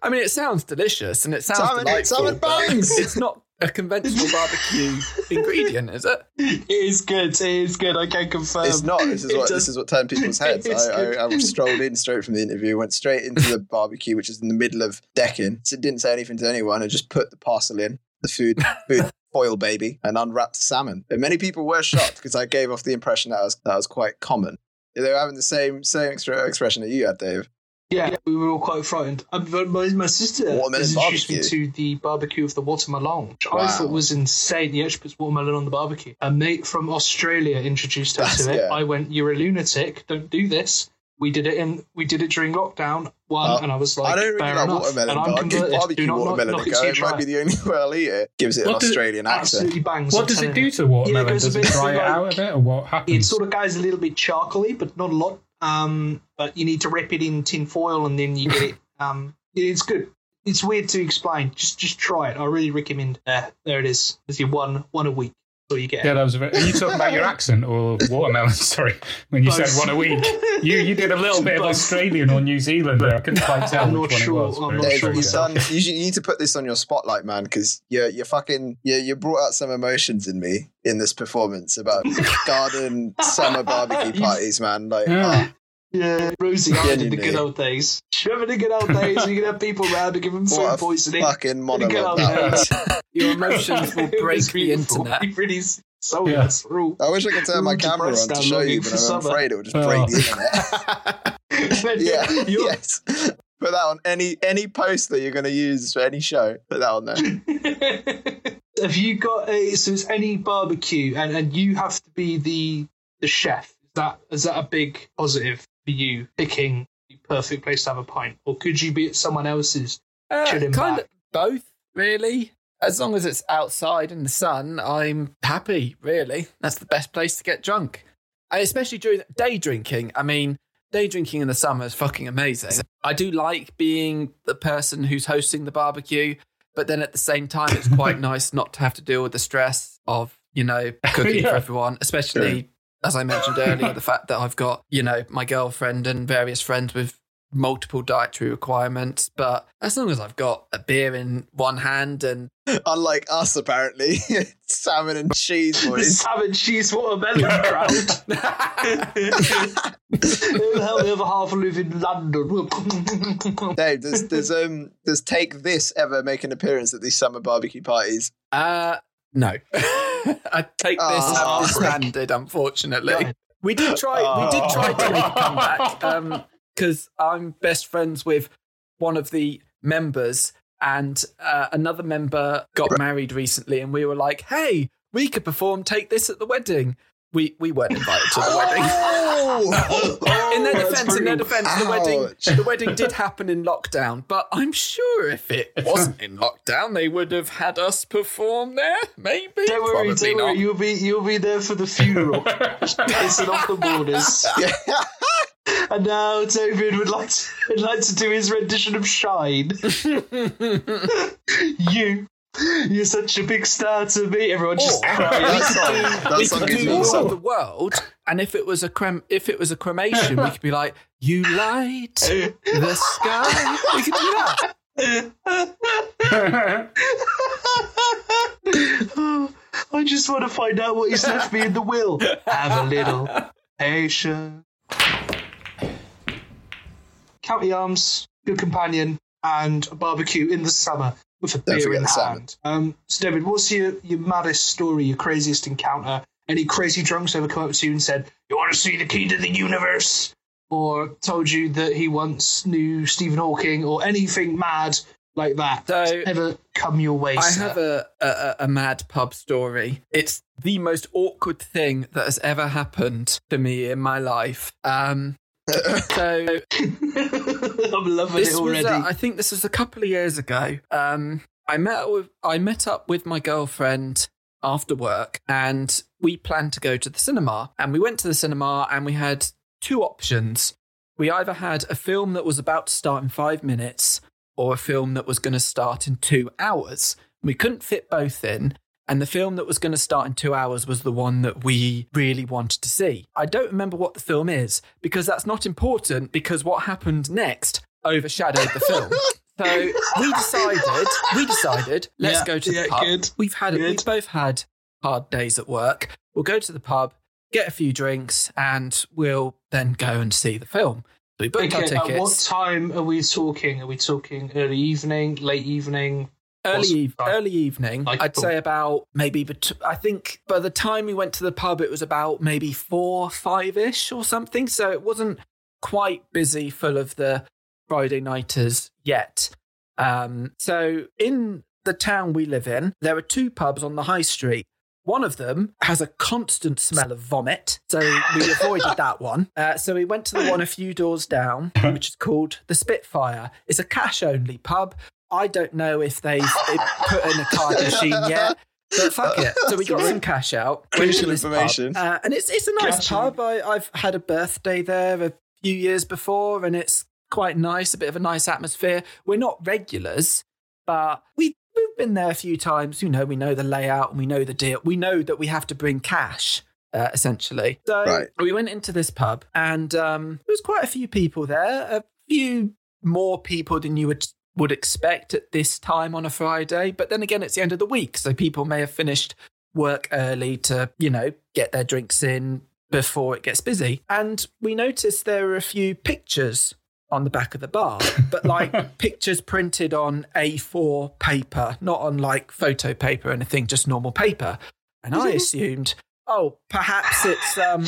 I mean, it sounds delicious and it sounds Salmon, delightful. salmon bangs. It's not. a conventional barbecue ingredient, is it? It is good. It is good. I can confirm. It's not. This is It what does- this is what turned people's heads. I. I, I strolled in straight from the interview, went straight into the barbecue, which is in the middle of decking. So didn't say anything to anyone, and just put the parcel in, the food, food foil baby, and unwrapped salmon. And many people were shocked because I gave off the impression that was that was quite common. They were having the same same extra expression that you had, Dave. Yeah, we were all quite frightened. Um, my, my sister has introduced me to the barbecue of the watermelon, which I thought was insane. Yeah, she puts watermelon on the barbecue. A mate from Australia introduced her That's- to it. yeah. I went, "You're a lunatic! Don't do this." We did it in. We did it during lockdown one, Uh, and I was like, I don't really like enough." watermelon, and but I'll give converted. Do barbecue not knock- watermelon knock a it go. It try might be the only way I'll eat it. Gives it an What does- Australian accent. Absolutely bangs. What I'm does it do you. to watermelon? goes a does it bit dry it out a bit, or what happens? It sort of goes a little bit charcoaly, but not a lot. Um, but you need to wrap it in tin foil, and then you get it. Um, it's good. It's weird to explain. Just just try it. I really recommend. There, there it is. There's your one one a week. So you get. yeah, that was. A bit, are you talking about your accent or watermelon? Sorry, when you Both. said one a week, you you did a little bit of Australian or New Zealand there. I couldn't quite tell I'm which not one sure. it was. I'm not it was Dave, sure very you've good. myself. done. You, should, you need to put this on your spotlight, man, because you you fucking you you brought out some emotions in me in this performance about garden summer barbecue parties, man. Like, Yeah. Ah. Ah, Yeah, Rosie I did the good old days. Remember the good old days? You can have people around to give them food what a poisoning. fucking good monologue old days. Your emotions will break the internet. It really sold Yeah. through. I wish I could turn my camera on to show you, but I'm summer. afraid it would just Oh. break the internet. yeah, You're- yes. Put that on any any post that you're going to use for any show. Put that on there. have you got a so it's any barbecue and, and you have to be the the chef is that is that a big positive for you picking the perfect place to have a pint or could you be at someone else's Uh, Chilling kind back. of both, really. As long as it's outside in the sun, I'm happy, really. That's the best place to get drunk. And especially during day drinking. I mean, day drinking in the summer is fucking amazing. I do like being the person who's hosting the barbecue, but then at the same time, it's quite nice not to have to deal with the stress of, you know, cooking Yeah. for everyone, especially. As I mentioned earlier, the fact that I've got, you know, my girlfriend and various friends with multiple dietary requirements, but as long as I've got a beer in one hand and Unlike us, apparently, salmon and cheese the boys. salmon cheese watermelon crowd the hell the other half live in London Dave, does does um does take this ever make an appearance at these summer barbecue parties? uh no. I take this Oh. as standard, unfortunately. Right. We did try we did try to make a comeback. Um because I'm best friends with one of the members and uh, another member got married recently and we were like, hey, we could perform take this at the wedding. We we weren't invited to the wedding. Oh! in their defense, in their defense, the wedding the wedding did happen in lockdown, but I'm sure if it wasn't in lockdown, they would have had us perform there. Maybe, don't worry probably don't not. worry you'll be you'll be there for the funeral just pissing off the borders And now David would like to, would like to do his rendition of Shine. you, you're such a big star to me. Everyone just Or- crying. that song, that we song could gives do me War the World, and if it was a crem, if it was a cremation, we could be like, "You light the sky." We could do that. I just want to find out what he's left me in the will. Have a little patience. County Arms, good companion, and a barbecue in the summer with a beer in the salmon. hand. Um, so David, what's your, your maddest story, your craziest encounter? Any crazy drunks ever come up to you and said, You want to see the key to the universe? Or told you that he once knew Stephen Hawking or anything mad like that? So- ever come your way? I sir? have a, a a mad pub story. It's the most awkward thing that has ever happened to me in my life. Um, so I'm loving this it was, already. uh, I think this was a couple of years ago. Um, I met with I met up with my girlfriend after work, and we planned to go to the cinema. And we went to the cinema, and we had two options. We either had a film that was about to start in five minutes, or a film that was going to start in two hours. We couldn't fit both in. And the film that was going to start in two hours was the one that we really wanted to see. I don't remember what the film is because that's not important because what happened next overshadowed the film. So we decided, we decided, let's Yeah, go to the pub. good, We've had, good. we've both had hard days at work. We'll go to the pub, get a few drinks, and we'll then go and see the film. So we booked our Okay, at what time are we talking? Are we talking early evening, late evening? Early eve- early evening. Like, I'd cool. say about maybe. Bet- I think by the time we went to the pub, it was about maybe four, five ish or something. So it wasn't quite busy, full of the Friday nighters yet. Um, so in the town we live in, there are two pubs on the high street. One of them has a constant smell of vomit, so we avoided that one. Uh, so we went to the one a few doors down, which is called the Spitfire. It's a cash only pub. I don't know if they've put in a card machine yet, but fuck it. So we got some cash out. Crucial pub, information. uh, and it's it's a nice Gotcha. pub. I, I've had a birthday there a few years before, and it's quite nice. A bit of a nice atmosphere. We're not regulars, but we we've been there a few times. You know, we know the layout and we know the deal. We know that we have to bring cash. Uh, essentially, so Right. we went into this pub, and um, there was quite a few people there. A few more people than you would would expect at this time on a Friday. But then again, it's the end of the week, so people may have finished work early to, you know, get their drinks in before it gets busy. And we noticed there were a few pictures on the back of the bar, but like pictures printed on A4 paper, not on like photo paper or anything, just normal paper. And I assumed, oh, perhaps it's um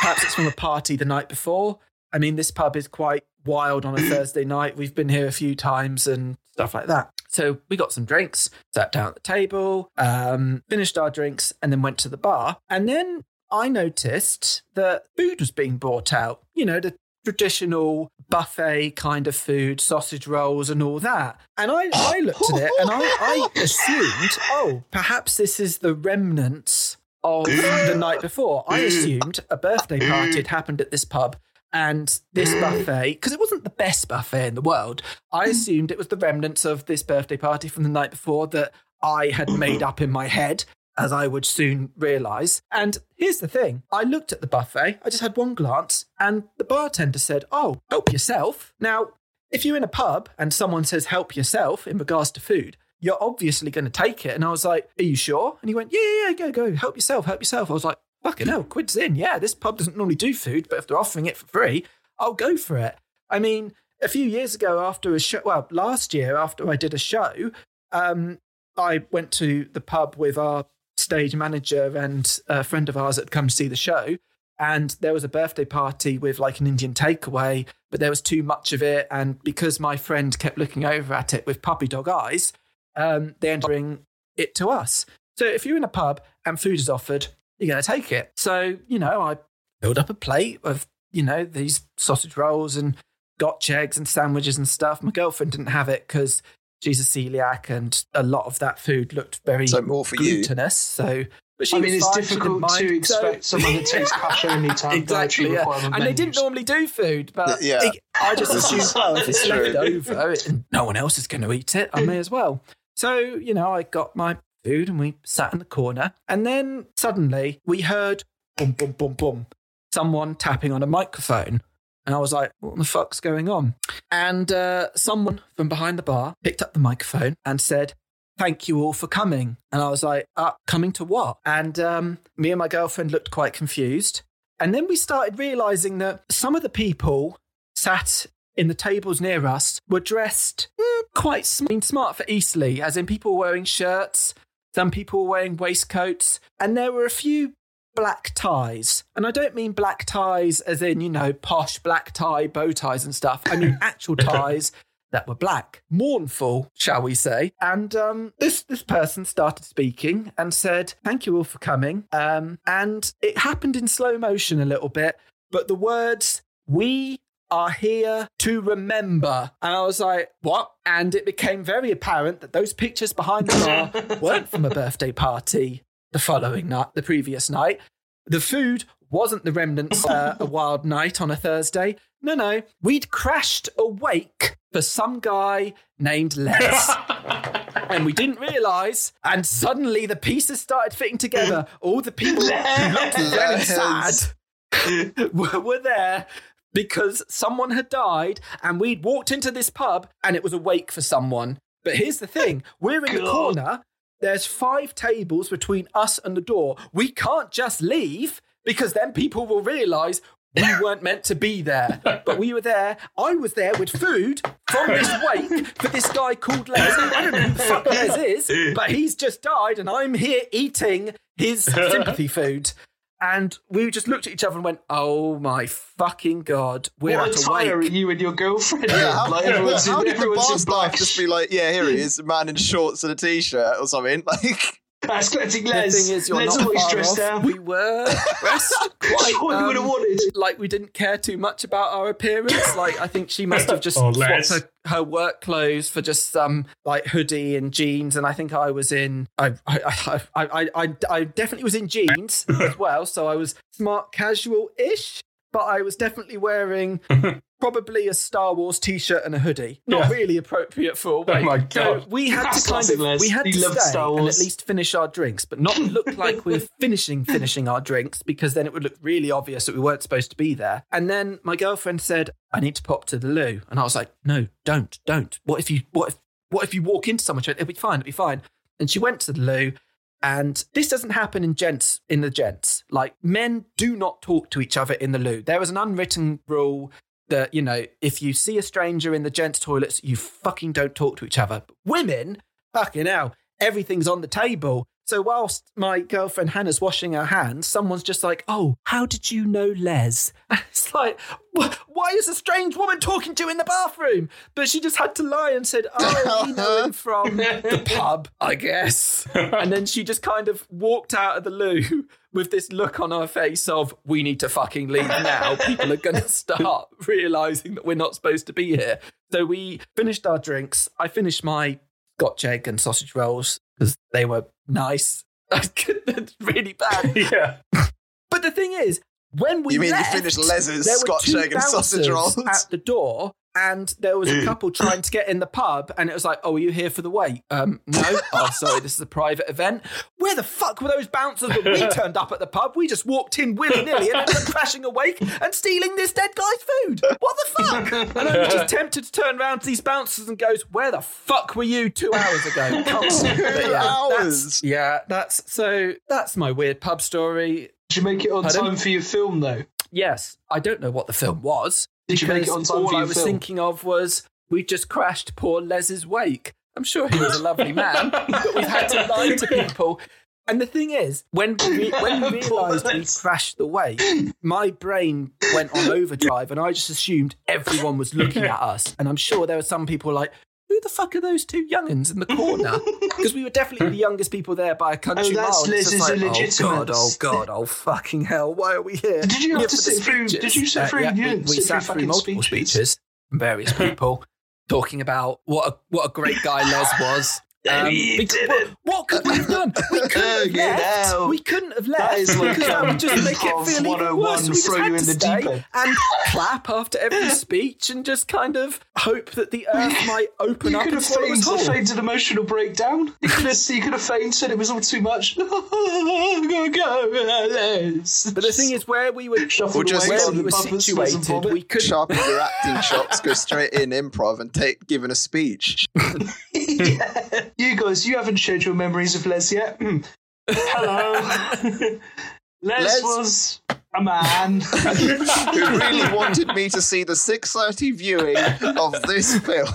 perhaps it's from a party the night before. I mean, this pub is quite wild on a Thursday night. We've been here a few times and stuff like that. So we got some drinks, sat down at the table, um, finished our drinks, and then went to the bar. And then I noticed that food was being brought out. You know, the traditional buffet kind of food, sausage rolls and all that. And I, I looked at it and I, I assumed, oh, perhaps this is the remnants of the night before. I assumed a birthday party had happened at this pub and this buffet, because it wasn't the best buffet in the world, I mm. assumed it was the remnants of this birthday party from the night before that I had made up in my head, as I would soon realize. And here's the thing I looked at the buffet, I just had one glance, and the bartender said, Oh, help yourself. Now, if you're in a pub and someone says help yourself in regards to food, you're obviously going to take it. And I was like, Are you sure? And he went, Yeah, yeah, yeah, go, go, help yourself, help yourself. I was like, Fucking hell, quid's in. Yeah, this pub doesn't normally do food, but if they're offering it for free, I'll go for it. I mean, a few years ago, after a show, well, last year, after I did a show, um, I went to the pub with our stage manager and a friend of ours that had come to see the show. And there was a birthday party with like an Indian takeaway, but there was too much of it. And because my friend kept looking over at it with puppy dog eyes, um, they ended up it to us. So if you're in a pub and food is offered, you're going to take it. So, you know, I filled up a plate of, you know, these sausage rolls and Scotch eggs and sandwiches and stuff. My girlfriend didn't have it because she's a celiac and a lot of that food looked very So more for you. glutinous. So, but she I mean, it's fine, she didn't difficult to mind. So- expect someone that takes cash only to have exactly, yeah. And they didn't normally do food, but Yeah. it- I just assumed, is- well, if it's it's left over and no one else is going to eat it, I may as well. So, you know, I got my food and we sat in the corner. And then suddenly we heard boom, boom, boom, boom, someone tapping on a microphone. And I was like, what the fuck's going on? And uh, someone from behind the bar picked up the microphone and said, Thank you all for coming. And I was like, uh, Coming to what? And um, me and my girlfriend looked quite confused. And then we started realizing that some of the people sat in the tables near us were dressed mm, quite smart for Eastleigh, as in people wearing shirts, some people were wearing waistcoats, and there were a few black ties. And I don't mean black ties as in, you know, posh black tie, bow ties and stuff. I mean actual ties that were black. Mournful, shall we say. And um, this, this person started speaking and said, Thank you all for coming. Um, and it happened in slow motion a little bit, but the words, we are here to remember. And I was like, what? And it became very apparent that those pictures behind the bar weren't from a birthday party the following night, the previous night. The food wasn't the remnants uh, a wild night on a Thursday. No, no. We'd crashed awake for some guy named Les. and we didn't realise. And suddenly the pieces started fitting together. All the people who looked very sad were, were there because someone had died and we'd walked into this pub and it was a wake for someone. But here's the thing we're in the corner, there's five tables between us and the door. We can't just leave because then people will realize we weren't meant to be there. But we were there. I was there with food from this wake for this guy called Les. I don't know who the fuck Les is, but he's just died and I'm here eating his sympathy food. And we just looked at each other and went, "Oh my fucking god, we're what a at a tire wake." you and your girlfriend. Yeah, how, like yeah, everyone's how in, did the everyone's bar in staff just be like, yeah, here he is, a man in shorts and a t-shirt or something? Like, That's collecting The thing is, you're Les not always far dressed off. down. We were dressed quite. That's what you would have um, wanted. like we didn't care too much about our appearance. Like I think she must have just Oh, swapped her, her work clothes for just some like hoodie and jeans, and I think I was in. I I I I, I, I definitely was in jeans as well, so I was smart casual ish. But I was definitely wearing probably a Star Wars T-shirt and a hoodie. Not Yeah. really appropriate for a wake. my So God. we had That's to kind classic of Les. we had He to stay Star and at least finish our drinks, but not look like we're finishing finishing our drinks because then it would look really obvious that we weren't supposed to be there. And then my girlfriend said, "I need to pop to the loo," and I was like, "No, don't, don't. What if you what if what if you walk into someone? She It'll be fine. It'll be fine." And she went to the loo. And this doesn't happen in gents in the gents. Like men do not talk to each other in the loo. There is an unwritten rule that, you know, if you see a stranger in the gents' toilets, you fucking don't talk to each other. But women, fucking hell, everything's on the table. So whilst my girlfriend Hannah's washing her hands, someone's just like, "Oh, how did you know Les?" It's like, why is a strange woman talking to you in the bathroom? But she just had to lie and said, "Oh, we know him uh-huh. from the pub, I guess." and then she just kind of walked out of the loo with this look on her face of, "We need to fucking leave now. People are going to start realizing that we're not supposed to be here." So we finished our drinks. I finished my Scotch egg and sausage rolls because they were nice. It's really bad. yeah. But the thing is, when we you mean left, you finished Les's there were Scotch egg and sausage rolls? at the door, and there was a couple trying to get in the pub, and it was like, "Oh, are you here for the wait?" Um, no. oh, sorry, this is a private event. Where the fuck were those bouncers when we turned up at the pub? We just walked in willy nilly and ended up crashing awake and stealing this dead guy's food. What the fuck? And I was just tempted to turn around to these bouncers and goes, "Where the fuck were you two hours ago?" Come on. But yeah, hours? That's, yeah, that's so. That's my weird pub story. Did you make it on Pardon? time for your film though? Yes, I don't know what the film was. Did you make it on time all for I was film? thinking of was we just crashed poor Les's wake. I'm sure he was a lovely man, but we've had to lie to people. And the thing is, when we, when we realised we crashed the wake, my brain went on overdrive, and I just assumed everyone was looking at us. And I'm sure there were some people like, "Who the fuck are those two youngins in the corner?" Because we were definitely the youngest people there by a country Oh, that's mile. Les's just like, illegitimate. Oh god! Oh god! Oh fucking hell! Why are we here? Did you have Yeah, to sit through- speeches. did you sit uh, through- yeah, you we, we sat through through multiple speeches? speeches from various people talking about what a what a great guy Les was. Um, You because- did what, what could we have done? We couldn't have Get left. out. We couldn't have That left is like, because um, just make it feel even worse. We just throw had you to in the stay deep end. and clap after every speech and just kind of hope that the earth might open You up could and have fainted, us feigned, whole. an emotional breakdown. You could have, you could have fainted. it was all too much. I'm gonna go, Les. But the thing is, where we were, Shuffle Or just where away go we on were situated, we could Sharpen your acting chops, go straight in improv and take giving a speech. Yeah. You guys, you haven't shared your memories of Les yet. Hello. Les, Les- was a man. Who really wanted me to see the 6:30 viewing of this film?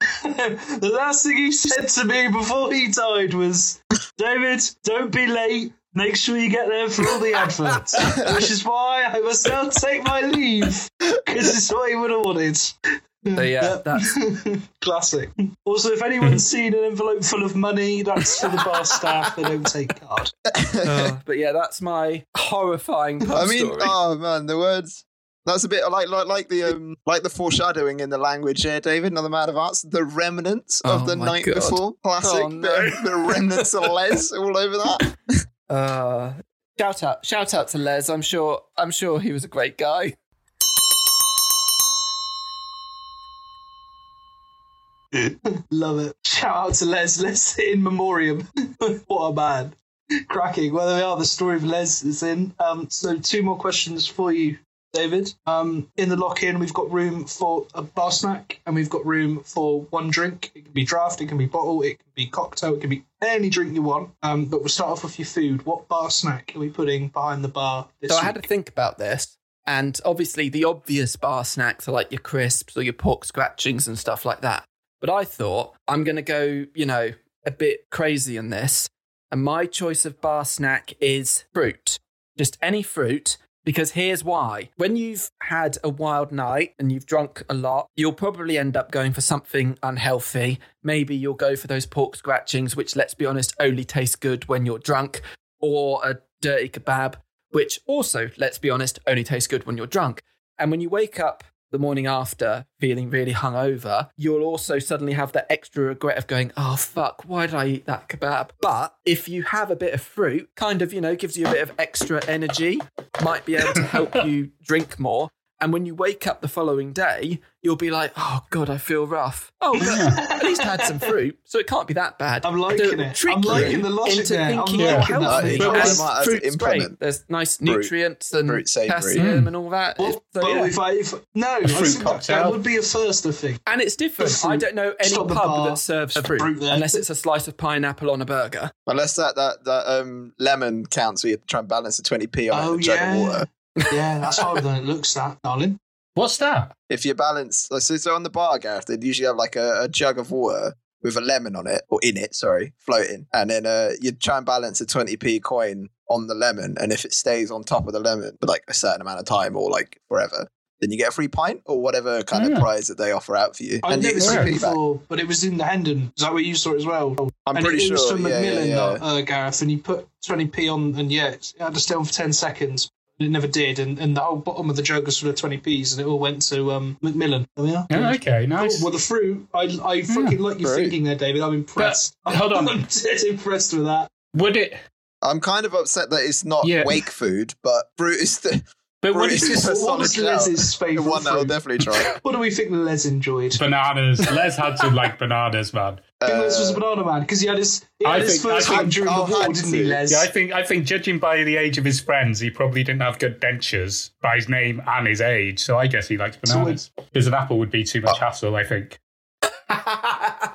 the last thing he said to me before he died was, David, don't be late. Make sure you get there for all the adverts. Which is why I must now take my leave. Because it's what he would have wanted. So yeah, that's Classic. Also, if anyone's seen an envelope full of money, that's for the bar staff. They don't take card. uh, but yeah, that's my horrifying I mean, story. oh man, the words. That's a bit like like like the um like the foreshadowing in the language here, David. Another man of arts. The remnants of Oh the night God. before. Classic. Oh, no. of- the remnants of Les all over that. Uh, shout out, shout out to Les. I'm sure, I'm sure he was a great guy. Love it. Shout out to Les. Les in memoriam. what a man. Cracking. Well, there we are. The story of Les is in. Um, so, two more questions for you, David. Um, in the lock-in, we've got room for a bar snack, and we've got room for one drink. It can be draft, it can be bottle, it can be cocktail, it can be any drink you want. Um, but we'll start off with your food. What bar snack are we putting behind the bar this So I week? had to think about this. And obviously, the obvious bar snacks are like your crisps or your pork scratchings and stuff like that. But I thought I'm going to go, you know, a bit crazy in this. And my choice of bar snack is fruit. Just any fruit. Because here's why. When you've had a wild night and you've drunk a lot, you'll probably end up going for something unhealthy. Maybe you'll go for those pork scratchings, which, let's be honest, only taste good when you're drunk, or a dirty kebab, which also, let's be honest, only tastes good when you're drunk. And when you wake up the morning after feeling really hungover, you'll also suddenly have that extra regret of going, oh, fuck, why did I eat that kebab? But if you have a bit of fruit, kind of, you know, gives you a bit of extra energy, might be able to help you drink more. And when you wake up the following day, you'll be like, oh, God, I feel rough. Oh, but at least I had some fruit, so it can't be that bad. I'm liking it. trick I'm liking the logic into there. I'm liking you're that. healthy. But And I might fruit's great. There's nice fruit- nutrients and fruit savoury. potassium and all that. Well, So, well, yeah. if I if no, I fruit think that, that cocktail. would be a first. I think. And it's different. I don't know any Stop pub bar. that serves fruit, fruit there. unless it's a slice of pineapple on a burger. Unless that that that um lemon counts, we have to try and balance the twenty p on Oh in a jug yeah, of water. Yeah, that's harder than it looks. That darling. What's that? If you balance, like, so, so on the bar, Gareth, they'd usually have like a, a jug of water with a lemon on it or in it, sorry, floating, and then uh, you'd try and balance a twenty p coin on the lemon, and if it stays on top of the lemon for like a certain amount of time or like forever. Then you get a free pint or whatever kind Yeah. of prize that they offer out for you. I've and you never seen some it before, but it was in the Hendon. Is that where you saw it as well? I'm and pretty it, it was sure. from Yeah, yeah, Macmillan, yeah. Uh, Gareth, and you put 20p on, and yeah, it had to stay on for 10 seconds. It never did, and, and the whole bottom of the jug was full of 20p's, and it all went to um, Macmillan. Oh, yeah? Yeah, okay, Cool. nice. Well, the fruit, I, I fucking like your fruit. thinking there, David. I'm impressed. But, hold on. I'm dead impressed with that. Would it? I'm kind of upset that it's not Yeah. wake food, but fruit is the, But would fruit it is just a What solid was shout. Les's The favourite one that I'll fruit? definitely try. What do we think Les enjoyed? bananas? Les had to like bananas, man. I Les was a Uh, banana man because he had his, he I had his think- I first think- one during I'll the war, didn't he, to. Les? Yeah, I think I think judging by the age of his friends, he probably didn't have good dentures by his name and his age. So I guess he likes So bananas. Because an apple would be too much hassle, I think.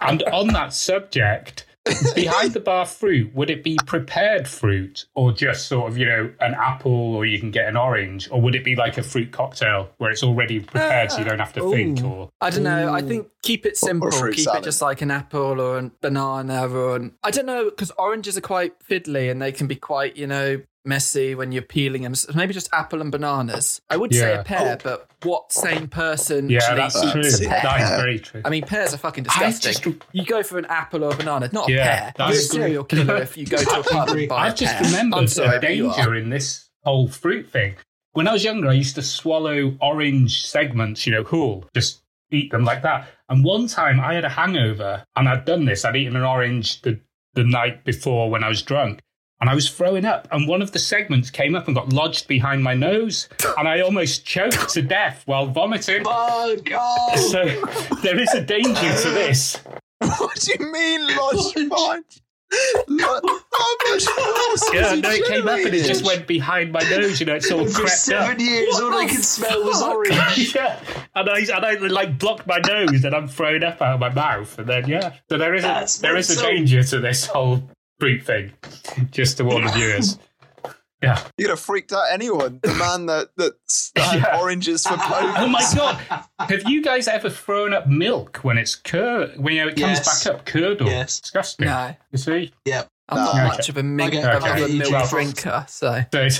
And on that subject, behind the bar fruit, would it be prepared fruit or just sort of, you know, an apple or you can get an orange? Or would it be like a fruit cocktail where it's already prepared so you don't have to uh, think? Or I don't know. I think keep it Or- or simple. keep salad. it just like an apple or a banana or an. I don't know because oranges are quite fiddly and they can be quite, you know, messy when you're peeling them. So maybe just apple and bananas. I would say Yeah. a pear, oh. but what same person yeah, actually that's eats true. That's a pear? That is very true. I mean, pears are fucking I disgusting. just- You go for an apple or a banana, not a Yeah, pear. You're a that's- serial killer if you go to a pub and buy a I've just pear. remembered I'm sorry, the but you are. danger in this whole fruit thing. When I was younger, I used to swallow orange segments, you know, whole, just eat them like that. And one time I had a hangover and I'd done this. I'd eaten an orange the, the night before when I was drunk. And I was throwing up, and one of the segments came up and got lodged behind my nose, and I almost choked to death while vomiting. Oh, God. So there is a danger to this. what do you mean, lodged punch? Lo- How much force Yeah, was he no, it came up and it just went behind my nose. You know, it all of For crept up. seven years, What all I the could smell was fuck? orange. yeah, and I and I like blocked my nose and I'm thrown up out of my mouth, and then yeah, so there is a That's there is a mental. danger to this whole fruit thing. Just to warn the viewers. Yeah. You'd have freaked out anyone. The man that that, that Yeah. oranges for clothing. Oh my god! Have you guys ever thrown up milk when it's cur when you know, it comes Yes. back up curdled? Yes. Disgusting. No, You see? Yep. I'm not No. much of a milk, Okay. of Okay. a milk drinker, so. So it's,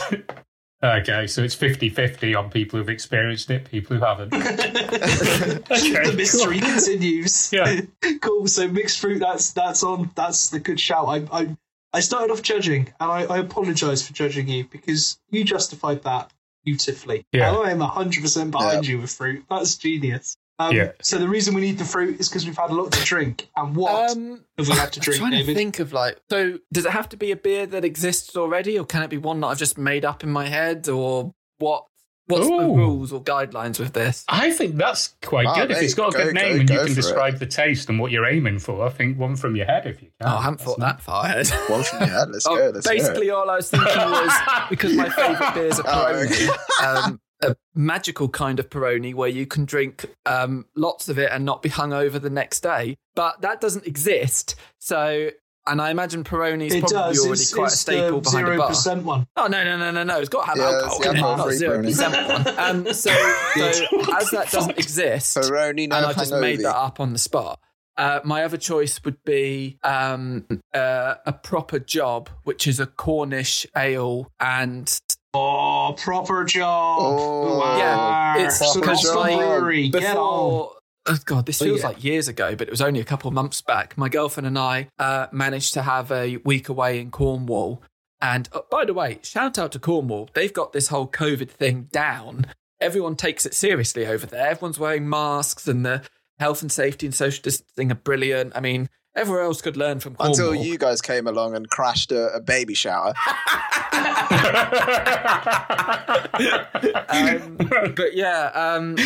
okay, so it's 50-50 on people who've experienced it, people who haven't. the mystery continues. Yeah. cool. So mixed fruit. That's that's on. That's the good shout. I I, I started off judging, and I, I apologise for judging you because you justified that beautifully. Yeah. And I am hundred percent behind you with fruit. That's genius. Um, Yeah. So the reason we need the fruit is because we've had a lot to drink. And what Um, have we had to I'm drink, trying David? to think of like. So, does it have to be a beer that exists already, or can it be one that I've just made up in my head, or what? What's the rules or guidelines with this? I think that's quite good. If it's got a go- good name go- and you go can for it. describe the taste and what you're aiming for, I think one from your head if you can. Oh, I haven't thought that far ahead. One from your head. Let's Oh, go. Let's go. basically, all I was thinking was because my favourite beers are Oh, okay. um, a magical kind of Peroni where you can drink um, lots of it and not be hungover the next day. But that doesn't exist. So, and I imagine Peroni is probably does. already It's, quite it's a staple the behind a zero bar. percent one. Oh no no no no no! It's got to have Yeah, alcohol it's in it, not zero percent one. Um, so, so as that doesn't exist, Peroni no and I just made that up on the spot. Uh, my other choice would be um, uh, a proper job, which is a Cornish ale and Oh, proper job. Oh, wow. Yeah, it's so proper that's the job. brewery. Get on. before. Oh God, this Oh, feels yeah. like years ago, but it was only a couple of months back. My girlfriend and I uh, managed to have a week away in Cornwall. And uh, by the way, shout out to Cornwall. They've got this whole COVID thing down. Everyone takes it seriously over there. Everyone's wearing masks, and the health and safety and social distancing are brilliant. I mean, everywhere else could learn from Cornwall. Until you guys came along and crashed a, a baby shower. um, but yeah, um,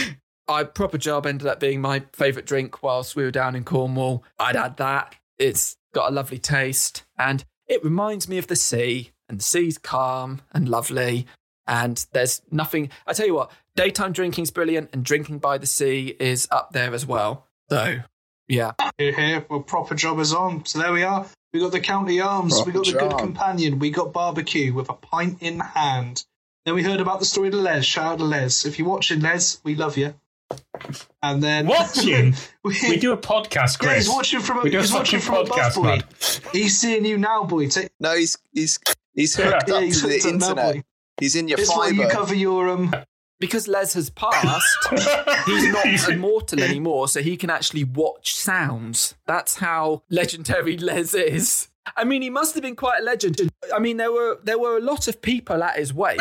I proper job ended up being my favourite drink whilst we were down in Cornwall. I'd add that. It's got a lovely taste and it reminds me of the sea. And the sea's calm and lovely. And there's nothing. I tell you what, daytime drinking's brilliant, and drinking by the sea is up there as well. So, yeah. Here, here. Well, proper job is on. So there we are. We got the County Arms. we got the Proper Good. Companion. We got barbecue with a pint in hand. Then we heard about the story to Les. Shout out to Les. If you're watching, Les, we love you. And then Watching? we, we do a podcast, Yeah, he's watching from. A, we do a he's watching fucking from above, podcast, boy. He's seeing you now, boy. Take, No, he's he's he's hooked yeah, up he's to the hooked up now, internet. boy. He's in your It's why you cover your um. Because Les has passed, he's not immortal anymore, so he can actually watch sounds. That's how legendary Les is. I mean, he must have been quite a legend. I mean, there were there were a lot of people at his wake,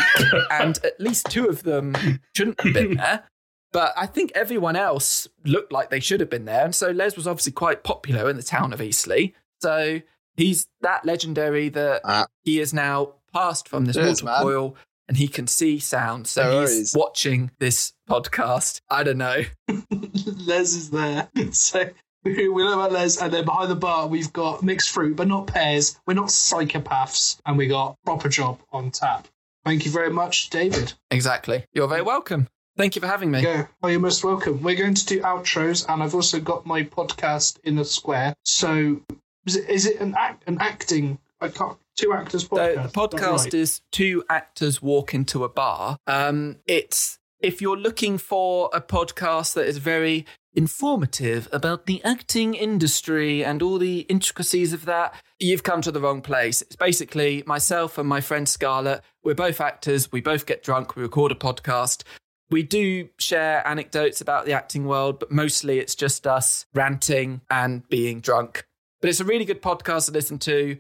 and at least two of them shouldn't have been there. But I think everyone else looked like they should have been there, and so Les was obviously quite popular in the town of Eastleigh. So he's that legendary that Ah. he is now passed from this Cheers, mortal man. coil and he can see sound. So No he's worries. watching this podcast. I don't know. Les is there. So we we know about Les, and then behind the bar we've got mixed fruit, but not pears. We're not psychopaths, and we got proper job on tap. Thank you very much, David. Exactly. You're very welcome. Thank you for having me. Go. Oh, you're most welcome. We're going to do outros, and I've also got my podcast in the square. So, is it, is it an act, an acting? I can't. Two actors So podcast. the podcast right? is two actors walk into a bar. Um, it's if you're looking for a podcast that is very informative about the acting industry and all the intricacies of that, you've come to the wrong place. It's basically myself and my friend Scarlett. We're both actors. We both get drunk. We record a podcast. We do share anecdotes about the acting world, but mostly it's just us ranting and being drunk. But it's a really good podcast to listen to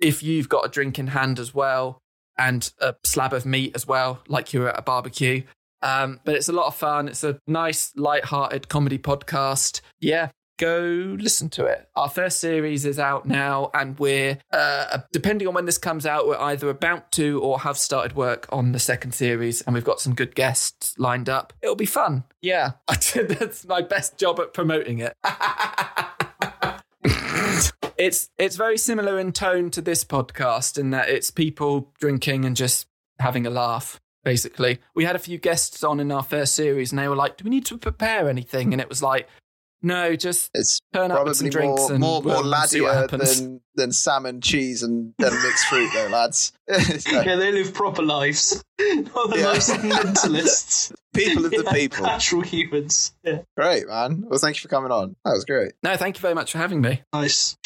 if you've got a drink in hand as well and a slab of meat as well, like you're at a barbecue. Um, but it's a lot of fun. It's a nice, light-hearted comedy podcast. Yeah, go listen to it. Our first series is out now, and we're uh, depending on when this comes out, we're either about to or have started work on the second series, and we've got some good guests lined up. It'll be fun. Yeah, that's my best job at promoting it. it's it's very similar in tone to this podcast in that it's people drinking and just having a laugh. Basically, we had a few guests on in our first series, and they were like, "Do we need to prepare anything?" And it was like, "No, just It's turn up with some probably drinks more and more, more we'll see what laddier happens." than than salmon, cheese, and, and mixed fruit, though, lads. Yeah, they live proper lives. Not the Yeah. most mentalists. people of the Yeah, people. Actual humans. Yeah. Great, man. Well, thank you for coming on. That was great. No, thank you very much for having me. Nice.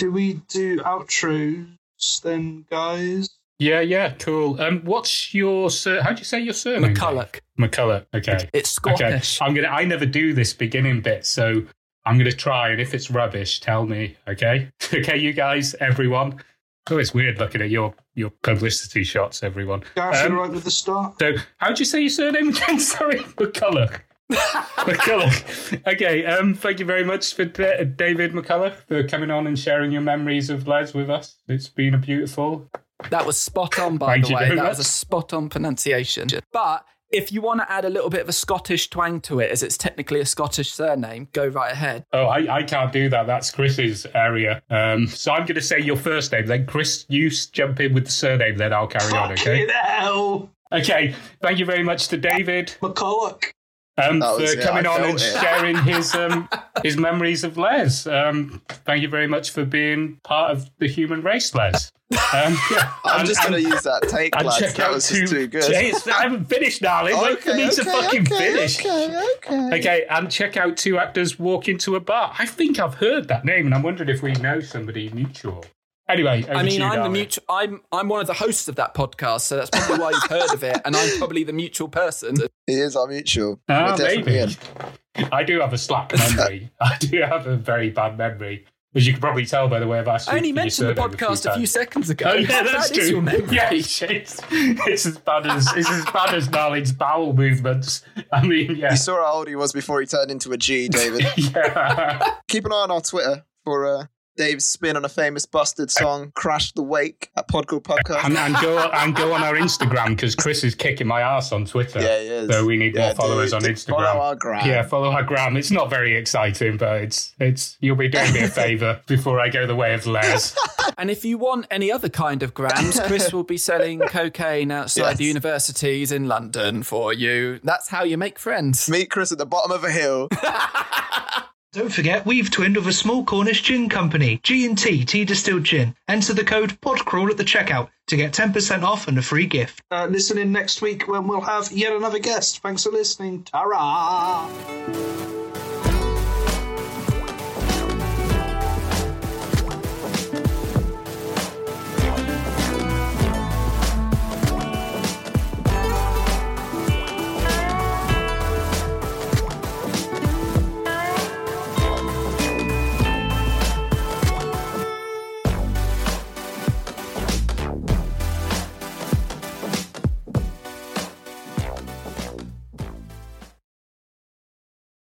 Should we do outros then, guys? Yeah, yeah, cool. Um, what's your sur- how do you say your surname? McCulloch. McCulloch. Okay. It's Okay. Scottish. I'm gonna. I never do this beginning bit, so I'm gonna try. And if it's rubbish, tell me. Okay. okay, you guys, everyone. Oh, it's weird looking at your your publicity shots, everyone. Gareth, Um, you right with the start? So, how do you say your surname again? Sorry, McCulloch. McCulloch. Okay, um, thank you very much for Da- David McCulloch for coming on and sharing your memories of Les with us. It's been a beautiful. That was spot on, by Thank the way. That much. was a spot on pronunciation. But if you want to add a little bit of a Scottish twang to it, as it's technically a Scottish surname, go right ahead. Oh, I, I can't do that. That's Chris's area. Um, so I'm going to say your first name. Then Chris, you jump in with the surname. Then I'll carry on. Okay. Hell. Okay, thank you very much to David McCulloch. Um, for yeah, coming I on and it. sharing his um, his memories of Les. Um, thank you very much for being part of the human race, Les. Um, yeah. I'm And- just going to use that take, lads. That was two. too good. I haven't finished, darling. Wait for me to fucking finish. Okay, okay. Okay, and check out two actors walk into a bar. I think I've heard that name, and I'm wondering if we know somebody mutual. Anyway, I mean, you, I'm the darling. mutual. I'm I'm one of the hosts of that podcast, so that's probably why you've heard of it, and I'm probably the mutual person. He is our mutual. Ah, maybe. in. I do have a slack memory. I do have a very bad memory, as you can probably tell by the way I've asked you. I only mentioned the podcast a few times. seconds ago. Oh yeah, that's That is true. your memory. Yeah, it's, it's, it's as bad as it's as bad as Darling's bowel movements. I mean, yeah, You saw how old he was before he turned into a G, David. yeah. Keep an eye on our Twitter for uh, Dave's spin on a famous busted song, Crash the Wake, at PodCrawl PubCast. and, and go and go on our Instagram because Chris is kicking my ass on Twitter. yeah, he is. So we need Yeah, more followers dude, on dude, Instagram. Follow our gram. Yeah, follow our gram. It's not very exciting, but it's it's you'll be doing me a favour before I go the way of Les. And if you want any other kind of grams, Chris will be selling cocaine outside Yes. the universities in London for you. That's how you make friends. Meet Chris at the bottom of a hill. Don't forget, we've twinned with a small Cornish gin company, G&T Tea Distilled Gin. Enter the code PODCRAWL at the checkout to get 10% off and a free gift. Uh, listen in next week when we'll have yet another guest. Thanks for listening. Ta-ra!